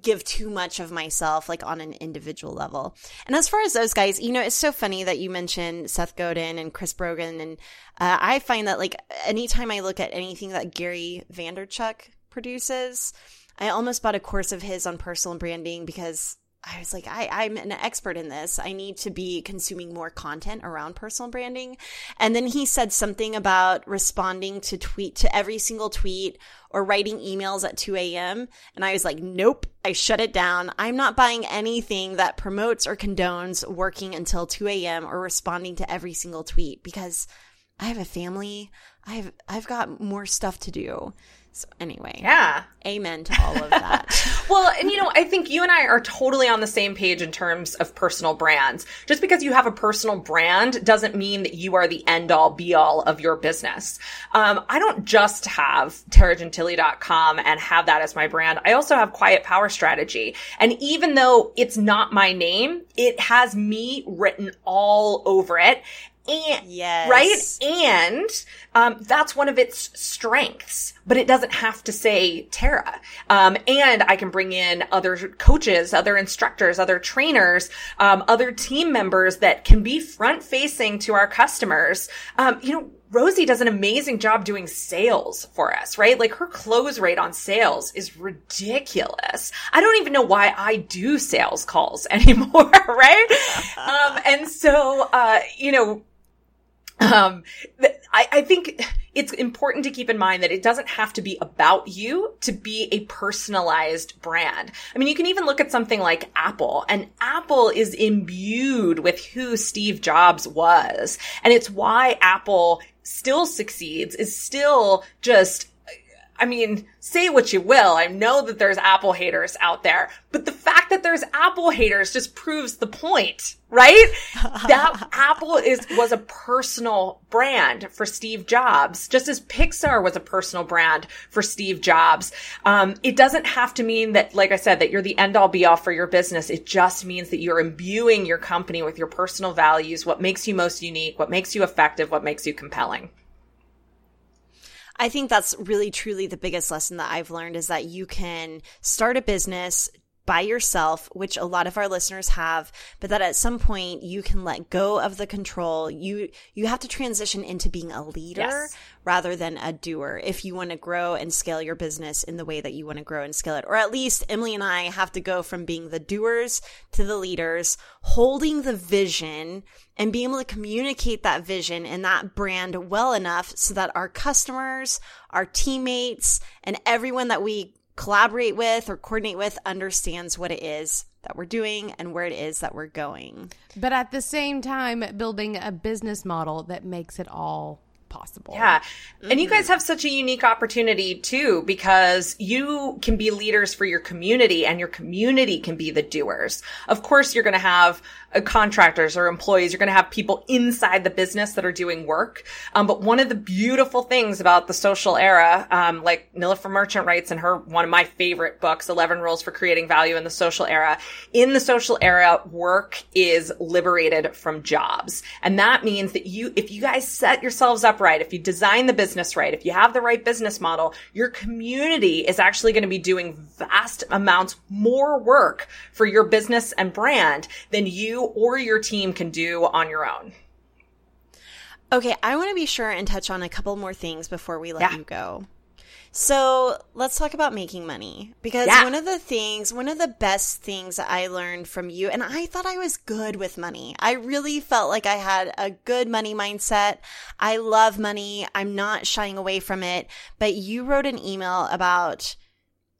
give too much of myself like on an individual level. And as far as those guys, you know, it's so funny that you mentioned Seth Godin and Chris Brogan. And uh, I find that like anytime I look at anything that Gary Vaynerchuk produces, I almost bought a course of his on personal branding because I was like, I, I'm an expert in this. I need to be consuming more content around personal branding. And then he said something about responding to tweet to every single tweet or writing emails at 2 a.m. And I was like, nope, I shut it down. I'm not buying anything that promotes or condones working until 2 a.m. or responding to every single tweet because I have a family. I've, I've got more stuff to do. So anyway, yeah, amen to all of that. well, and you know, I think you and I are totally on the same page in terms of personal brands. Just because you have a personal brand doesn't mean that you are the end all be all of your business. Um, I don't just have TaraGentile.com and have that as my brand. I also have Quiet Power Strategy. And even though it's not my name, it has me written all over it and yes. right and um, that's one of its strengths but it doesn't have to say tara um, and i can bring in other coaches other instructors other trainers um, other team members that can be front facing to our customers um, you know Rosie does an amazing job doing sales for us, right? Like her close rate on sales is ridiculous. I don't even know why I do sales calls anymore, right? um, and so, uh, you know, um, I, I think it's important to keep in mind that it doesn't have to be about you to be a personalized brand. I mean, you can even look at something like Apple and Apple is imbued with who Steve Jobs was. And it's why Apple still succeeds is still just I mean, say what you will. I know that there's Apple haters out there, but the fact that there's Apple haters just proves the point, right? that Apple is, was a personal brand for Steve Jobs, just as Pixar was a personal brand for Steve Jobs. Um, it doesn't have to mean that, like I said, that you're the end all be all for your business. It just means that you're imbuing your company with your personal values, what makes you most unique, what makes you effective, what makes you compelling. I think that's really truly the biggest lesson that I've learned is that you can start a business, by yourself, which a lot of our listeners have, but that at some point you can let go of the control. You, you have to transition into being a leader yes. rather than a doer if you want to grow and scale your business in the way that you want to grow and scale it. Or at least Emily and I have to go from being the doers to the leaders, holding the vision and being able to communicate that vision and that brand well enough so that our customers, our teammates, and everyone that we collaborate with or coordinate with understands what it is that we're doing and where it is that we're going. But at the same time, building a business model that makes it all possible. Yeah. Mm-hmm. And you guys have such a unique opportunity too, because you can be leaders for your community and your community can be the doers. Of course, you're going to have uh, contractors or employees. You're going to have people inside the business that are doing work. Um, but one of the beautiful things about the social era, um, like Nilofer Merchant writes in her, one of my favorite books, 11 Rules for Creating Value in the Social Era. In the social era, work is liberated from jobs. And that means that you, if you guys set yourselves up right, if you design the business right, if you have the right business model, your community is actually going to be doing vast amounts more work for your business and brand than you or your team can do on your own. Okay, I want to be sure and touch on a couple more things before we let yeah. you go. So let's talk about making money because yeah. one of the things, one of the best things I learned from you, and I thought I was good with money. I really felt like I had a good money mindset. I love money. I'm not shying away from it. But you wrote an email about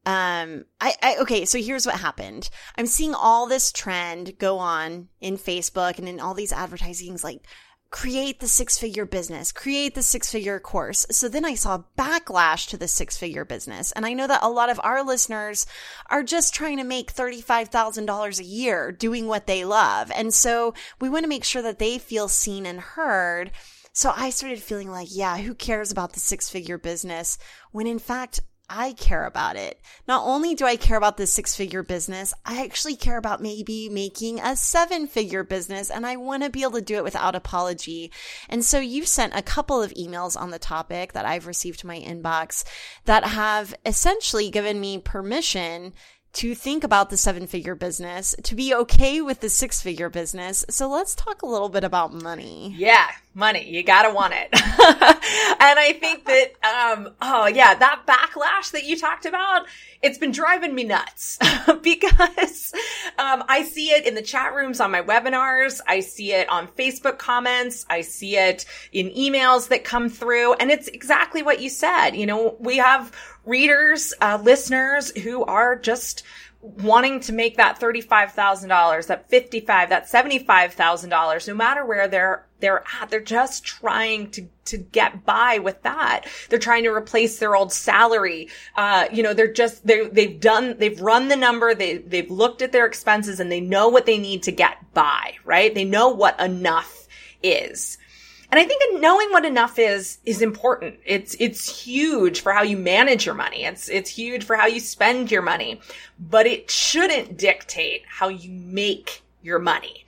um I, I okay so here's what happened i'm seeing all this trend go on in facebook and in all these advertisings like create the six figure business create the six figure course. So then i saw backlash to the six figure business. And i know that a lot of our listeners are just trying to make $35000 a year doing what they love. And so we want to make sure that they feel seen and heard. So I started feeling like, yeah, who cares about the six figure business? When in fact, I care about it. Not only do I care about this six figure business, I actually care about maybe making a seven figure business and I want to be able to do it without apology. And so you've sent a couple of emails on the topic that I've received to my inbox that have essentially given me permission to think about the seven figure business, to be okay with the six figure business. So let's talk a little bit about money. Yeah, money. You gotta want it. and I think that, um, oh yeah, that backlash that you talked about, it's been driving me nuts because, um, I see it in the chat rooms on my webinars. I see it on Facebook comments. I see it in emails that come through. And it's exactly what you said. You know, we have readers, uh, listeners who are just wanting to make that $35,000, that 55, that $75,000, no matter where they're, they're at, they're just trying to, to get by with that. They're trying to replace their old salary. Uh, you know, they're just, they they've done, they've run the number, they, they've looked at their expenses and they know what they need to get by, right? They know what enough is. And I think knowing what enough is, is important. It's, it's huge for how you manage your money. It's, it's huge for how you spend your money, but it shouldn't dictate how you make your money.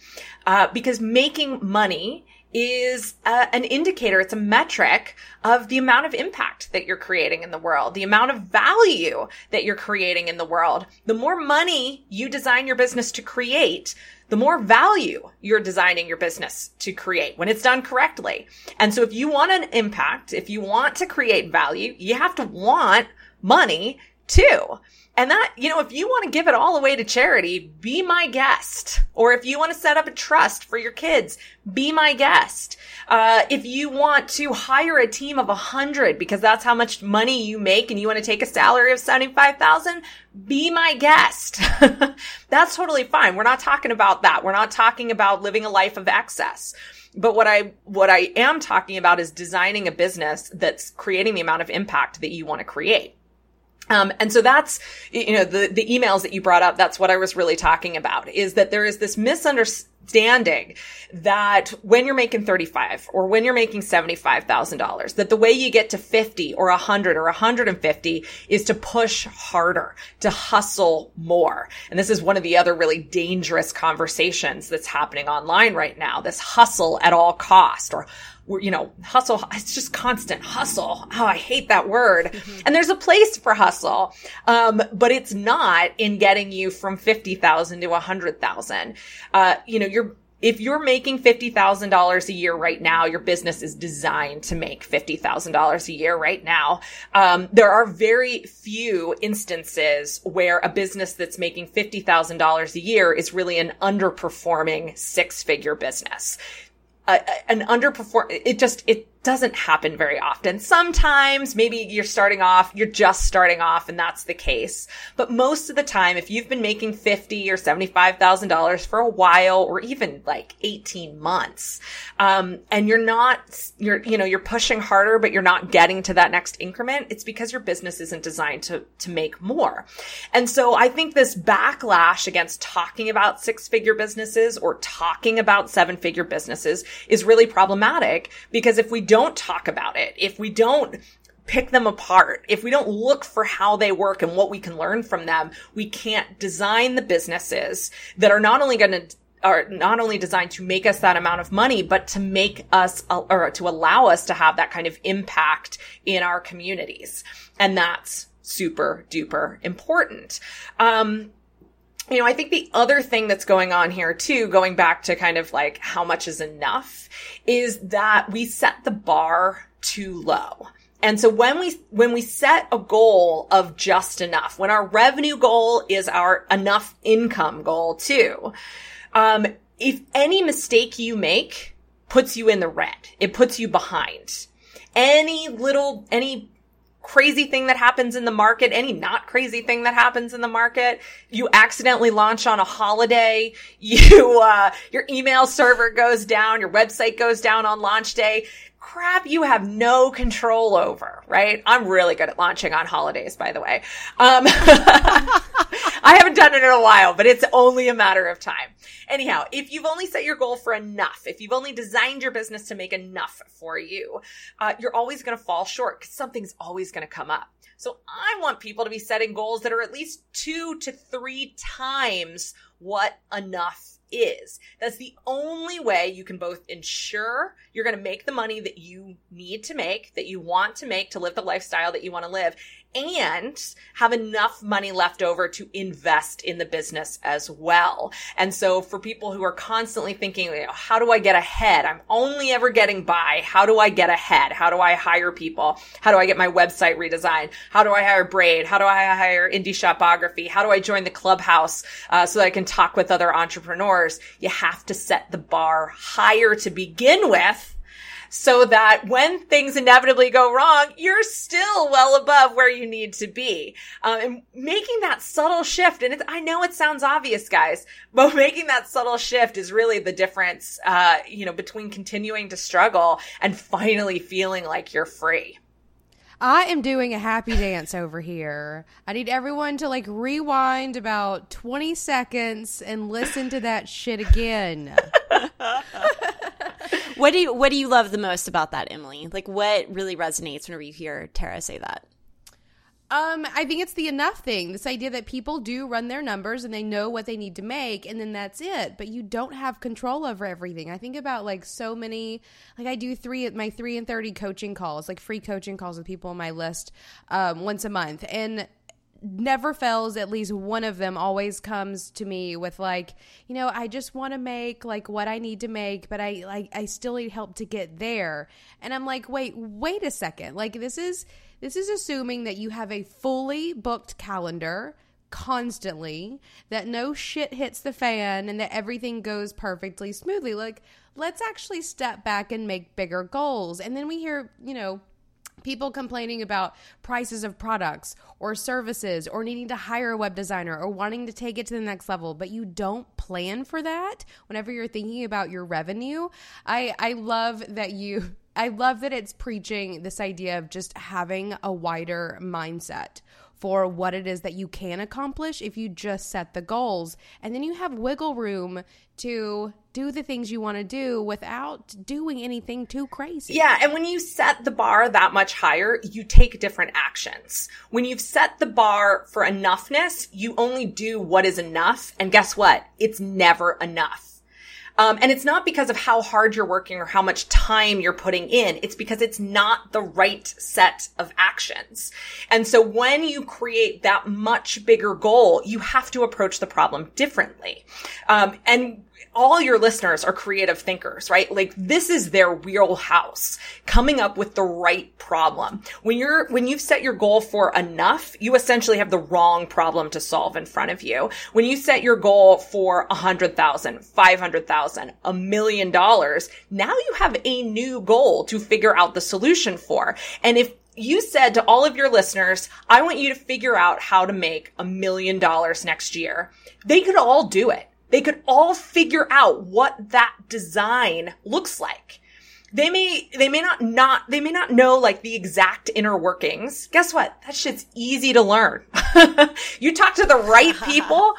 Uh, because making money is a, an indicator, it's a metric of the amount of impact that you're creating in the world, the amount of value that you're creating in the world. The more money you design your business to create, the more value you're designing your business to create when it's done correctly. And so if you want an impact, if you want to create value, you have to want money too. And that, you know, if you want to give it all away to charity, be my guest. Or if you want to set up a trust for your kids, be my guest. Uh, if you want to hire a team of a hundred because that's how much money you make and you want to take a salary of 75,000, be my guest. that's totally fine. We're not talking about that. We're not talking about living a life of excess. But what I, what I am talking about is designing a business that's creating the amount of impact that you want to create. Um, and so that's, you know, the, the emails that you brought up, that's what I was really talking about is that there is this misunderstanding that when you're making 35 or when you're making $75,000, that the way you get to 50 or 100 or 150 is to push harder, to hustle more. And this is one of the other really dangerous conversations that's happening online right now. This hustle at all cost or you know, hustle. It's just constant hustle. Oh, I hate that word. Mm-hmm. And there's a place for hustle. Um, but it's not in getting you from 50,000 to 100,000. Uh, you know, you're, if you're making $50,000 a year right now, your business is designed to make $50,000 a year right now. Um, there are very few instances where a business that's making $50,000 a year is really an underperforming six figure business an underperform it just it doesn't happen very often. Sometimes maybe you're starting off, you're just starting off and that's the case. But most of the time, if you've been making 50 or $75,000 for a while or even like 18 months, um, and you're not, you're, you know, you're pushing harder, but you're not getting to that next increment, it's because your business isn't designed to, to make more. And so I think this backlash against talking about six figure businesses or talking about seven figure businesses is really problematic because if we don't don't talk about it, if we don't pick them apart, if we don't look for how they work and what we can learn from them, we can't design the businesses that are not only going to are not only designed to make us that amount of money, but to make us or to allow us to have that kind of impact in our communities. And that's super duper important. Um, you know, I think the other thing that's going on here too, going back to kind of like how much is enough, is that we set the bar too low. And so when we, when we set a goal of just enough, when our revenue goal is our enough income goal too, um, if any mistake you make puts you in the red, it puts you behind. Any little, any crazy thing that happens in the market, any not crazy thing that happens in the market, you accidentally launch on a holiday, you, uh, your email server goes down, your website goes down on launch day, crap you have no control over, right? I'm really good at launching on holidays, by the way. Um, I haven't done it in a while, but it's only a matter of time. Anyhow, if you've only set your goal for enough, if you've only designed your business to make enough for you, uh, you're always going to fall short because something's always going to come up. So I want people to be setting goals that are at least two to three times what enough is. That's the only way you can both ensure you're going to make the money that you need to make, that you want to make to live the lifestyle that you want to live, and have enough money left over to invest in the business as well. And so for people who are constantly thinking, how do I get ahead? I'm only ever getting by. How do I get ahead? How do I hire people? How do I get my website redesigned? How do I hire Braid? How do I hire Indie Shopography? How do I join the clubhouse uh, so that I can talk with other entrepreneurs? You have to set the bar higher to begin with so that when things inevitably go wrong, you're still well above where you need to be. Um, and making that subtle shift, and I know it sounds obvious, guys, but making that subtle shift is really the difference, uh, you know, between continuing to struggle and finally feeling like you're free. I am doing a happy dance over here. I need everyone to like rewind about 20 seconds and listen to that shit again. what do you what do you love the most about that, Emily? Like what really resonates whenever you hear Tara say that? Um, I think it's the enough thing. This idea that people do run their numbers and they know what they need to make, and then that's it. But you don't have control over everything. I think about like so many, like I do three my three and thirty coaching calls, like free coaching calls with people on my list, um, once a month, and never fails at least one of them always comes to me with like you know i just want to make like what i need to make but i like i still need help to get there and i'm like wait wait a second like this is this is assuming that you have a fully booked calendar constantly, that no shit hits the fan, and that everything goes perfectly smoothly. Like, let's actually step back and make bigger goals. And then we hear, you know, people complaining about prices of products or services or needing to hire a web designer or wanting to take it to the next level but you don't plan for that whenever you're thinking about your revenue. I i love that you I love that it's preaching this idea of just having a wider mindset for what it is that you can accomplish if you just set the goals. And then you have wiggle room to do the things you want to do without doing anything too crazy. Yeah. And when you set the bar that much higher, you take different actions. When you've set the bar for enoughness, you only do what is enough. And guess what? It's never enough. Um, and it's not because of how hard you're working or how much time you're putting in. It's because it's not the right set of actions. And so when you create that much bigger goal, you have to approach the problem differently. Um, and all your listeners are creative thinkers, right? Like this is their wheelhouse, coming up with the right problem. When you're, when you've set your goal for enough, you essentially have the wrong problem to solve in front of you. When you set your goal for a hundred thousand, five hundred thousand, a million dollars, now you have a new goal to figure out the solution for. And if you said to all of your listeners, I want you to figure out how to make a million dollars next year. They could all do it they could all figure out what that design looks like. They may, they may not not, they may not know like the exact inner workings. Guess what? That shit's easy to learn. you talk to the right people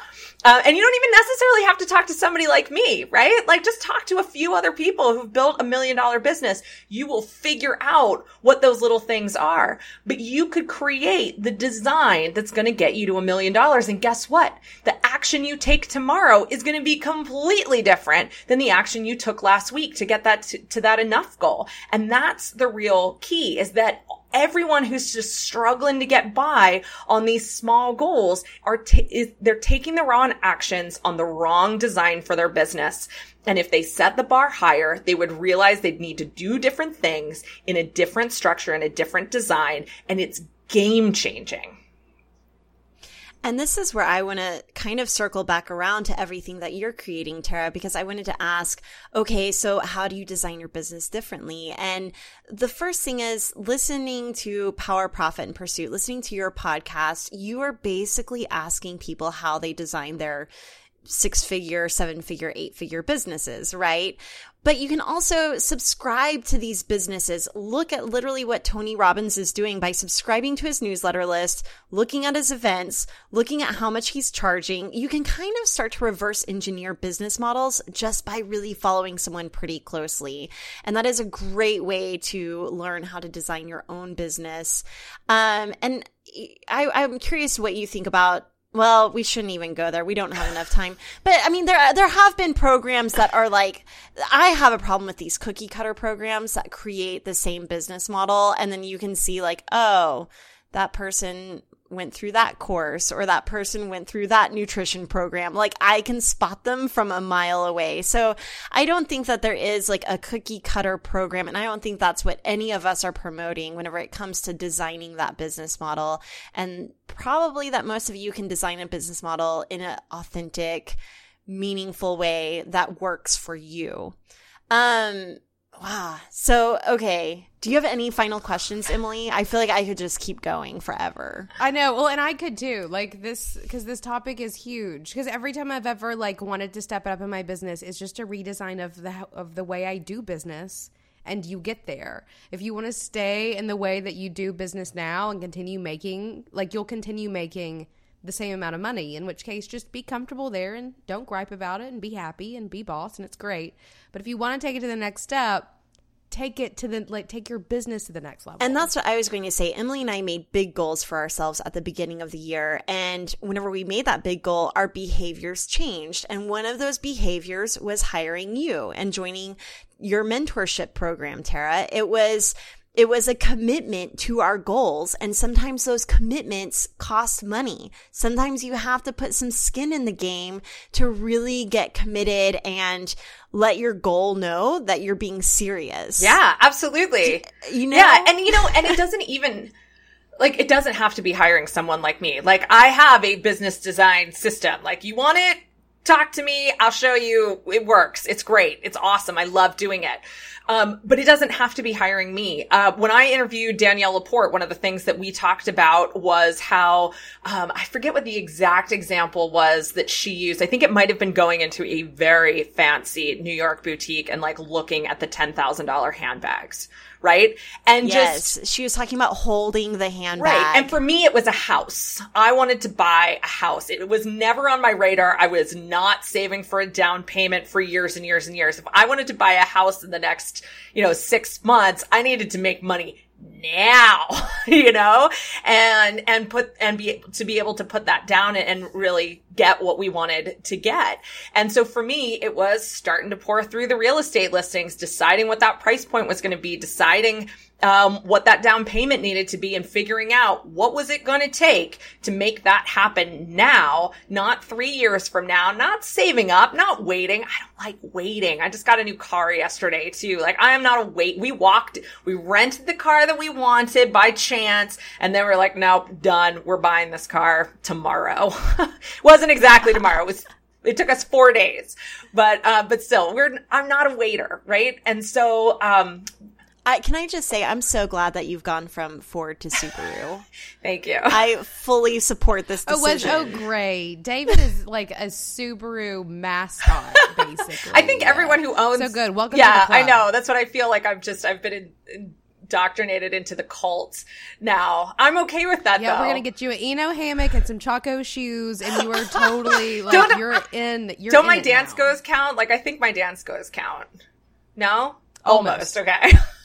uh, and you don't even necessarily have to talk to somebody like me, right? Like just talk to a few other people who've built a million dollar business. You will figure out what those little things are, but you could create the design that's going to get you to a million dollars. And guess what? The action you take tomorrow is going to be completely different than the action you took last week to get that to, to that enough goal. And that's the real key is that everyone who's just struggling to get by on these small goals are t- is, they're taking the wrong actions on the wrong design for their business. And if they set the bar higher, they would realize they'd need to do different things in a different structure and a different design. And it's game changing. And this is where I want to kind of circle back around to everything that you're creating, Tara, because I wanted to ask, okay, so how do you design your business differently? And the first thing is listening to Power Profit and Pursuit, listening to your podcast, you are basically asking people how they design their six figure, seven figure, eight figure businesses, right? But you can also subscribe to these businesses. Look at literally what Tony Robbins is doing by subscribing to his newsletter list, looking at his events, looking at how much he's charging. You can kind of start to reverse engineer business models just by really following someone pretty closely. And that is a great way to learn how to design your own business. Um, and I, I'm curious what you think about well, we shouldn't even go there. We don't have enough time. But I mean, there there have been programs that are like I have a problem with these cookie cutter programs that create the same business model, and then you can see like, oh, that person went through that course or that person went through that nutrition program. Like I can spot them from a mile away. So I don't think that there is like a cookie cutter program. And I don't think that's what any of us are promoting whenever it comes to designing that business model. And probably that most of you can design a business model in an authentic, meaningful way that works for you. Um, Wow. So, okay. Do you have any final questions, Emily? I feel like I could just keep going forever. I know. Well, and I could too. Like this, because this topic is huge. Because every time I've ever like wanted to step it up in my business, it's just a redesign of the of the way I do business, and you get there. If you want to stay in the way that you do business now and continue making, like you'll continue making the same amount of money. In which case, just be comfortable there and don't gripe about it, and be happy and be boss, and it's great. But if you want to take it to the next step take it to the like take your business to the next level. And that's what I was going to say. Emily and I made big goals for ourselves at the beginning of the year. And whenever we made that big goal, our behaviors changed. And one of those behaviors was hiring you and joining your mentorship program, Tara. It was it was a commitment to our goals. And sometimes those commitments cost money. Sometimes you have to put some skin in the game to really get committed and let your goal know that you're being serious. Yeah, absolutely. You know? Yeah. And you know, and it doesn't even, like, it doesn't have to be hiring someone like me. Like, I have a business design system. Like, you want it? Talk to me. I'll show you. It works. It's great. It's awesome. I love doing it. Um, but it doesn't have to be hiring me. Uh, when I interviewed Danielle LaPorte, one of the things that we talked about was how um, I forget what the exact example was that she used. I think it might have been going into a very fancy New York boutique and like looking at the ten thousand dollar handbags right? And yes, just she was talking about holding the handbag. Right. And for me, it was a house. I wanted to buy a house. It was never on my radar. I was not saving for a down payment for years and years and years. If I wanted to buy a house in the next, you know, six months, I needed to make money now, you know, and, and put, and be, to be able to put that down and really get what we wanted to get. And so for me, it was starting to pour through the real estate listings, deciding what that price point was going to be, deciding um, what that down payment needed to be and figuring out what was it going to take to make that happen now, not three years from now, not saving up, not waiting. I don't like waiting. I just got a new car yesterday too. Like I am not a wait. We walked, we rented the car that we wanted by chance. And then we're like, nope, done. We're buying this car tomorrow. Wasn't exactly tomorrow. It was it took us four days, but uh, but still, we're I'm not a waiter, right? And so um, I, can I just say I'm so glad that you've gone from Ford to Subaru. Thank you. I fully support this decision. Oh, was, oh, great! David is like a Subaru mascot, basically. I think yeah. everyone who owns so good. Welcome. Yeah, I know. That's what I feel like. I've just I've been in, indoctrinated into the cult now. I'm okay with that. Yeah, though. we're gonna get you an Eno hammock and some Chaco shoes, and you are totally like don't, you're in. You're don't in my dance now. goes count? Like I think my Danskos count. No, almost. almost. Okay.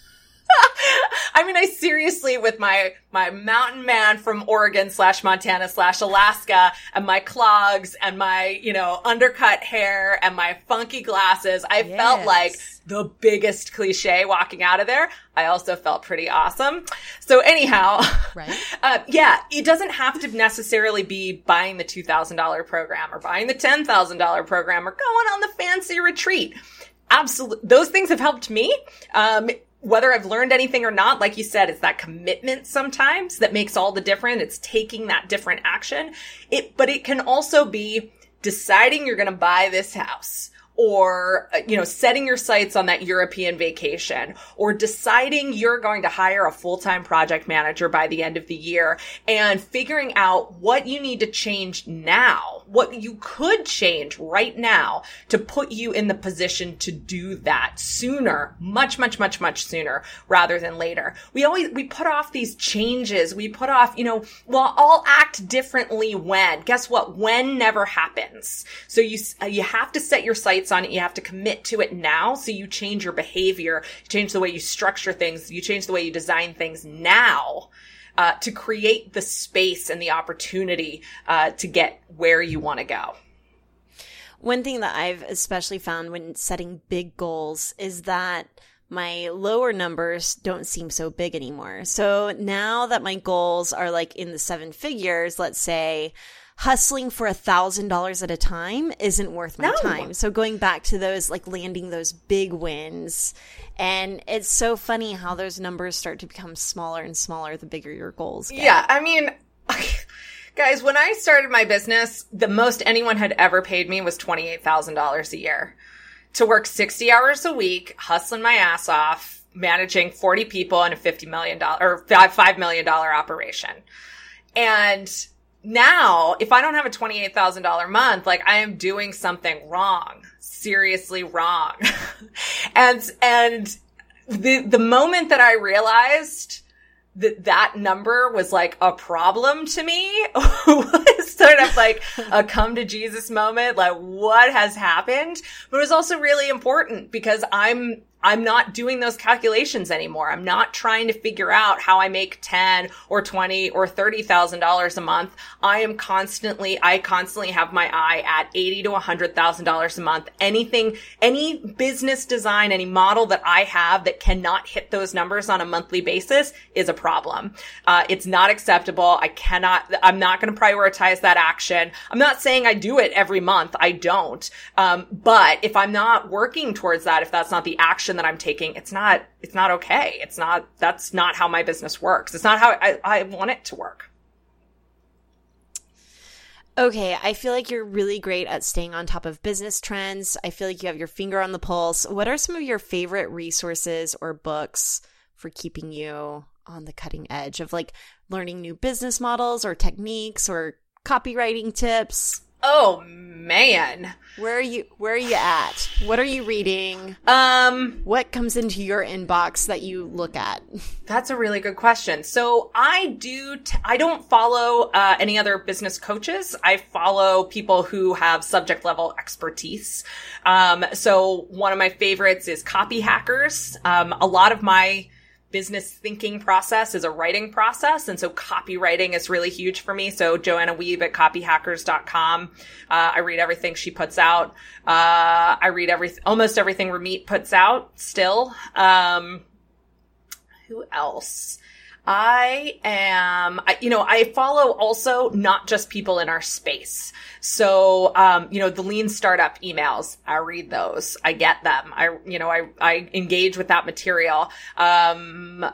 I mean, I seriously, with my my mountain man from Oregon slash Montana slash Alaska, and my clogs and my you know undercut hair and my funky glasses, I yes. felt like the biggest cliche walking out of there. I also felt pretty awesome. So anyhow, right? Uh, yeah, it doesn't have to necessarily be buying the two thousand dollar program or buying the ten thousand dollar program or going on the fancy retreat absolutely those things have helped me um, whether I've learned anything or not, like you said, it's that commitment sometimes that makes all the difference. It's taking that different action. It, but it can also be deciding you're going to buy this house or uh, you know setting your sights on that European vacation or deciding you're going to hire a full-time project manager by the end of the year and figuring out what you need to change now what you could change right now to put you in the position to do that sooner much much much much sooner rather than later. We always we put off these changes. We put off you know well I'll act differently when. Guess what? When never happens. So you uh, you have to set your sights on. You have to commit to it now. So you change your behavior, you change the way you structure things, you change the way you design things now. Uh, to create the space and the opportunity uh, to get where you want to go. One thing that I've especially found when setting big goals is that my lower numbers don't seem so big anymore. So now that my goals are like in the seven figures, let's say hustling for a thousand dollars at a time isn't worth my no. time. So going back to those, like landing those big wins. And it's so funny how those numbers start to become smaller and smaller the bigger your goals get. Yeah. I mean, guys, when I started my business, the most anyone had ever paid me was $28,000 a year. to work 60 hours a week, hustling my ass off, managing 40 people in a $50 million or $5 million operation. And now, if I don't have a $28,000 month, like I am doing something wrong, seriously wrong. and, and the, the moment that I realized that that number was like a problem to me was sort of like a come to Jesus moment. Like what has happened? But it was also really important because I'm I'm not doing those calculations anymore. I'm not trying to figure out how I make 10 or 20 or $30,000 a month. I am constantly, I constantly have my eye at 80 to $100,000 a month. Anything, any business design, any model that I have that cannot hit those numbers on a monthly basis is a problem. Uh, it's not acceptable. I cannot, I'm not going to prioritize that action. I'm not saying I do it every month. I don't. Um, but if I'm not working towards that, if that's not the action action that I'm taking, it's not, it's not okay. It's not, that's not how my business works. It's not how I, I want it to work. Okay, I feel like you're really great at staying on top of business trends. I feel like you have your finger on the pulse. What are some of your favorite resources or books for keeping you on the cutting edge of like learning new business models or techniques or copywriting tips? Oh man. Where are you where are you at? What are you reading? Um what comes into your inbox that you look at? That's a really good question. So I do t- I don't follow uh, any other business coaches. I follow people who have subject level expertise. Um so one of my favorites is Copy Hackers. Um a lot of my business thinking process is a writing process. And so copywriting is really huge for me. So Joanna Wiebe at copyhackers.com. Uh, I read everything she puts out. Uh, I read every, almost everything Ramit puts out still. Um, who else? I am, I, you know, I follow also not just people in our space. So, um, you know, the lean startup emails, I read those. I get them. I, you know, I, I engage with that material. Um,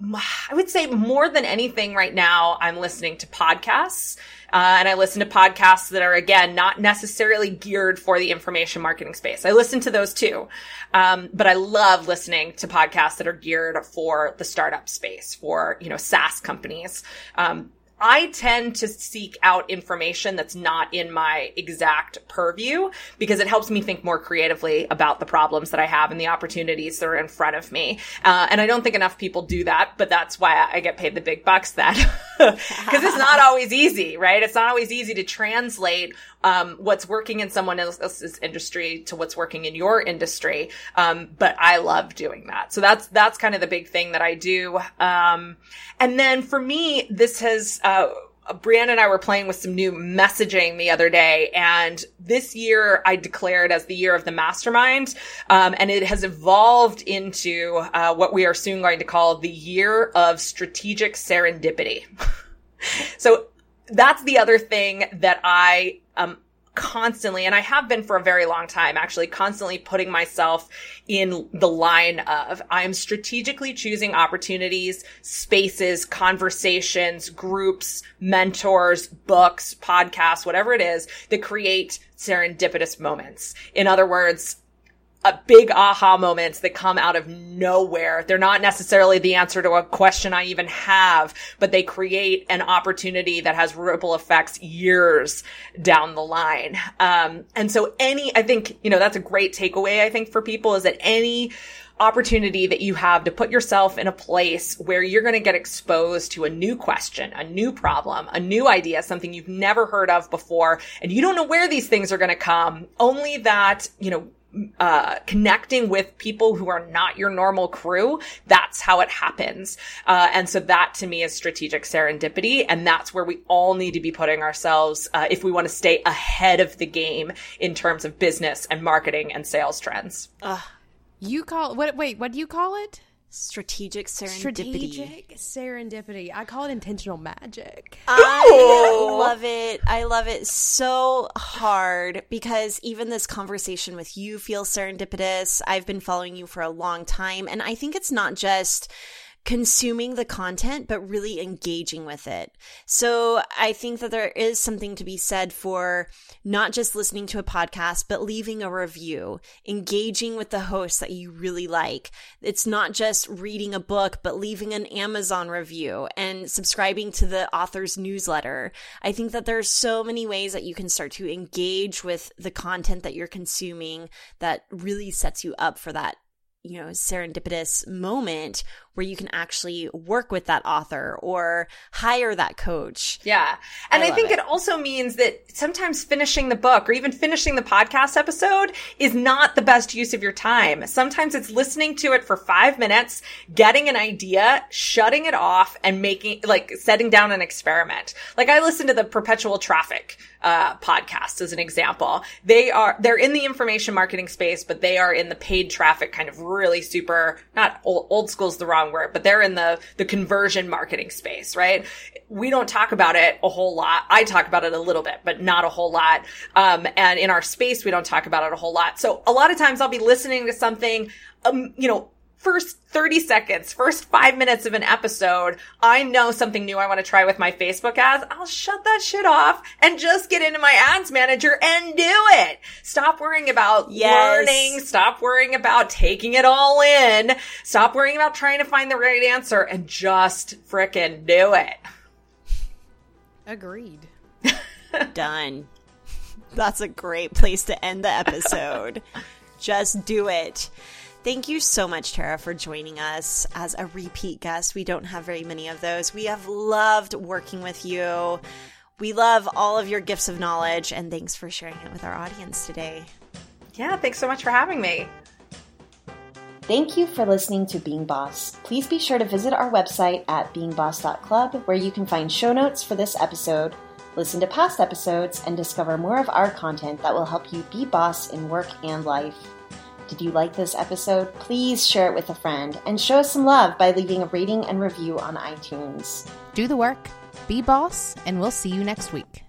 I would say more than anything right now, I'm listening to podcasts. Uh, and I listen to podcasts that are again not necessarily geared for the information marketing space. I listen to those too, um, but I love listening to podcasts that are geared for the startup space, for you know SaaS companies. Um, I tend to seek out information that's not in my exact purview because it helps me think more creatively about the problems that I have and the opportunities that are in front of me. Uh, and I don't think enough people do that, but that's why I get paid the big bucks that because it's not always easy, right? It's not always easy to translate um, what's working in someone else's industry to what's working in your industry. Um, but I love doing that. So that's, that's kind of the big thing that I do. Um, and then for me, this has, uh, Brianna and I were playing with some new messaging the other day, and this year I declared as the year of the mastermind, um, and it has evolved into uh, what we are soon going to call the year of strategic serendipity. so that's the other thing that I um, constantly, and I have been for a very long time, actually constantly putting myself in the line of I am strategically choosing opportunities, spaces, conversations, groups, mentors, books, podcasts, whatever it is that create serendipitous moments. In other words, a big aha moments that come out of nowhere. They're not necessarily the answer to a question I even have, but they create an opportunity that has ripple effects years down the line. Um, and so any, I think, you know, that's a great takeaway, I think, for people is that any opportunity that you have to put yourself in a place where you're going to get exposed to a new question, a new problem, a new idea, something you've never heard of before, and you don't know where these things are going to come. Only that, you know, uh, connecting with people who are not your normal crew, that's how it happens. Uh, and so that to me is strategic serendipity. And that's where we all need to be putting ourselves uh, if we want to stay ahead of the game in terms of business and marketing and sales trends. You call what? Wait, what do you call it? Strategic serendipity. Strategic serendipity. I call it intentional magic. I love it. I love it so hard because even this conversation with you feels serendipitous. I've been following you for a long time. And I think it's not just consuming the content, but really engaging with it. So I think that there is something to be said for not just listening to a podcast, but leaving a review, engaging with the host that you really like. It's not just reading a book, but leaving an Amazon review and subscribing to the author's newsletter. I think that there's so many ways that you can start to engage with the content that you're consuming that really sets you up for that you know, serendipitous moment where you can actually work with that author or hire that coach. Yeah. And I, I think it. it. also means that sometimes finishing the book or even finishing the podcast episode is not the best use of your time. Sometimes it's listening to it for five minutes, getting an idea, shutting it off and making, like setting down an experiment. Like I listened to the perpetual traffic uh, podcast as an example. They are, they're in the information marketing space, but they are in the paid traffic kind of really super, not old, old school's the wrong word, but they're in the, the conversion marketing space, right? We don't talk about it a whole lot. I talk about it a little bit, but not a whole lot. Um, and in our space, we don't talk about it a whole lot. So a lot of times I'll be listening to something, um, you know, first 30 seconds, first five minutes of an episode, I know something new I want to try with my Facebook ads, I'll shut that shit off and just get into my ads manager and do it. Stop worrying about yes. learning. Stop worrying about taking it all in. Stop worrying about trying to find the right answer and just fricking do it. Agreed. Done. That's a great place to end the episode. just do it. Thank you so much, Tara, for joining us as a repeat guest. We don't have very many of those. We have loved working with you. We love all of your gifts of knowledge, and thanks for sharing it with our audience today. Yeah, thanks so much for having me. Thank you for listening to Being Boss. Please be sure to visit our website at beingboss.club where you can find show notes for this episode, listen to past episodes, and discover more of our content that will help you be boss in work and life. Did you like this episode? Please share it with a friend and show us some love by leaving a rating and review on iTunes. Do the work, be boss, and we'll see you next week.